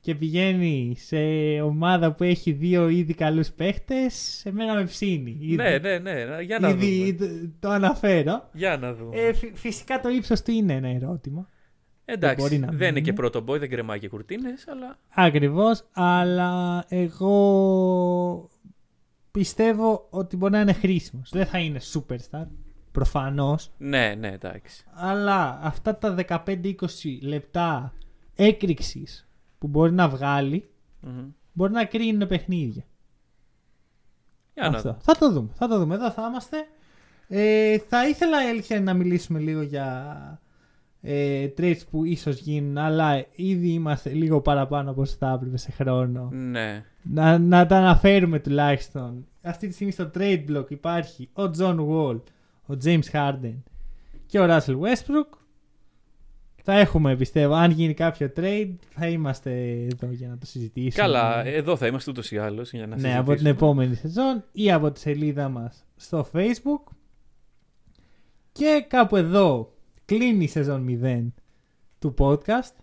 [SPEAKER 1] και πηγαίνει σε ομάδα που έχει δύο ήδη καλούς παίχτες, εμένα με ψήνει. Ήδη,
[SPEAKER 2] Ναι, ναι, ναι. Για να
[SPEAKER 1] ήδη
[SPEAKER 2] δούμε.
[SPEAKER 1] το- το αναφέρω.
[SPEAKER 2] Για να δούμε.
[SPEAKER 1] Ε, φυ- φυσικά το ύψος του είναι ένα ερώτημα.
[SPEAKER 2] Εντάξει.
[SPEAKER 1] μπορεί να
[SPEAKER 2] Δεν
[SPEAKER 1] μην
[SPEAKER 2] είναι και
[SPEAKER 1] είναι.
[SPEAKER 2] πρώτο boy, δεν κρεμάει και κουρτίνες, αλλά.
[SPEAKER 1] Ακριβώς, αλλά εγώ πιστεύω ότι μπορεί να είναι χρήσιμος. Δεν θα είναι superstar, προφανώς.
[SPEAKER 2] Ναι, ναι, εντάξει.
[SPEAKER 1] Αλλά αυτά τα 15-20 λεπτά έκρηξης που μπορεί να βγάλει
[SPEAKER 2] Μμμ.
[SPEAKER 1] μπορεί να κρίνουν παιχνίδια.
[SPEAKER 2] Για να
[SPEAKER 1] Αυτό.
[SPEAKER 2] δούμε.
[SPEAKER 1] Θα το δούμε. Θα το δούμε. Εδώ θα είμαστε. Ε, θα ήθελα έλχε να μιλήσουμε λίγο για ε, trades που ίσως γίνουν αλλά ήδη είμαστε λίγο παραπάνω από όσο θα έπρεπε σε χρόνο.
[SPEAKER 2] Ναι.
[SPEAKER 1] να, να τα αναφέρουμε τουλάχιστον. Αυτή τη στιγμή στο trade block υπάρχει ο John Wall, ο James Harden και ο Russell Westbrook. Θα έχουμε, πιστεύω, αν γίνει κάποιο trade, θα είμαστε εδώ για να το συζητήσουμε.
[SPEAKER 2] Καλά, εδώ θα είμαστε ούτως ή άλλως για να
[SPEAKER 1] Ναι, από την επόμενη σεζόν ή από τη σελίδα μας στο facebook. Και κάπου εδώ κλείνει η σεζόν 0 του podcast.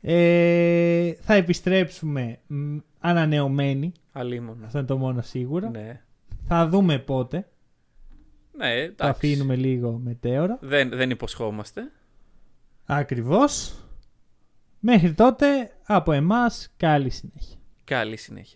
[SPEAKER 1] Ε, θα επιστρέψουμε μ, ανανεωμένοι.
[SPEAKER 2] Αλίμονο.
[SPEAKER 1] Αυτό είναι το μόνο σίγουρο.
[SPEAKER 2] Ναι.
[SPEAKER 1] Θα δούμε πότε.
[SPEAKER 2] Ναι,
[SPEAKER 1] Το
[SPEAKER 2] εντάξει.
[SPEAKER 1] αφήνουμε λίγο μετέωρα.
[SPEAKER 2] Δεν, δεν υποσχόμαστε.
[SPEAKER 1] Ακριβώς. Μέχρι τότε από εμάς καλή συνέχεια.
[SPEAKER 2] Καλή συνέχεια.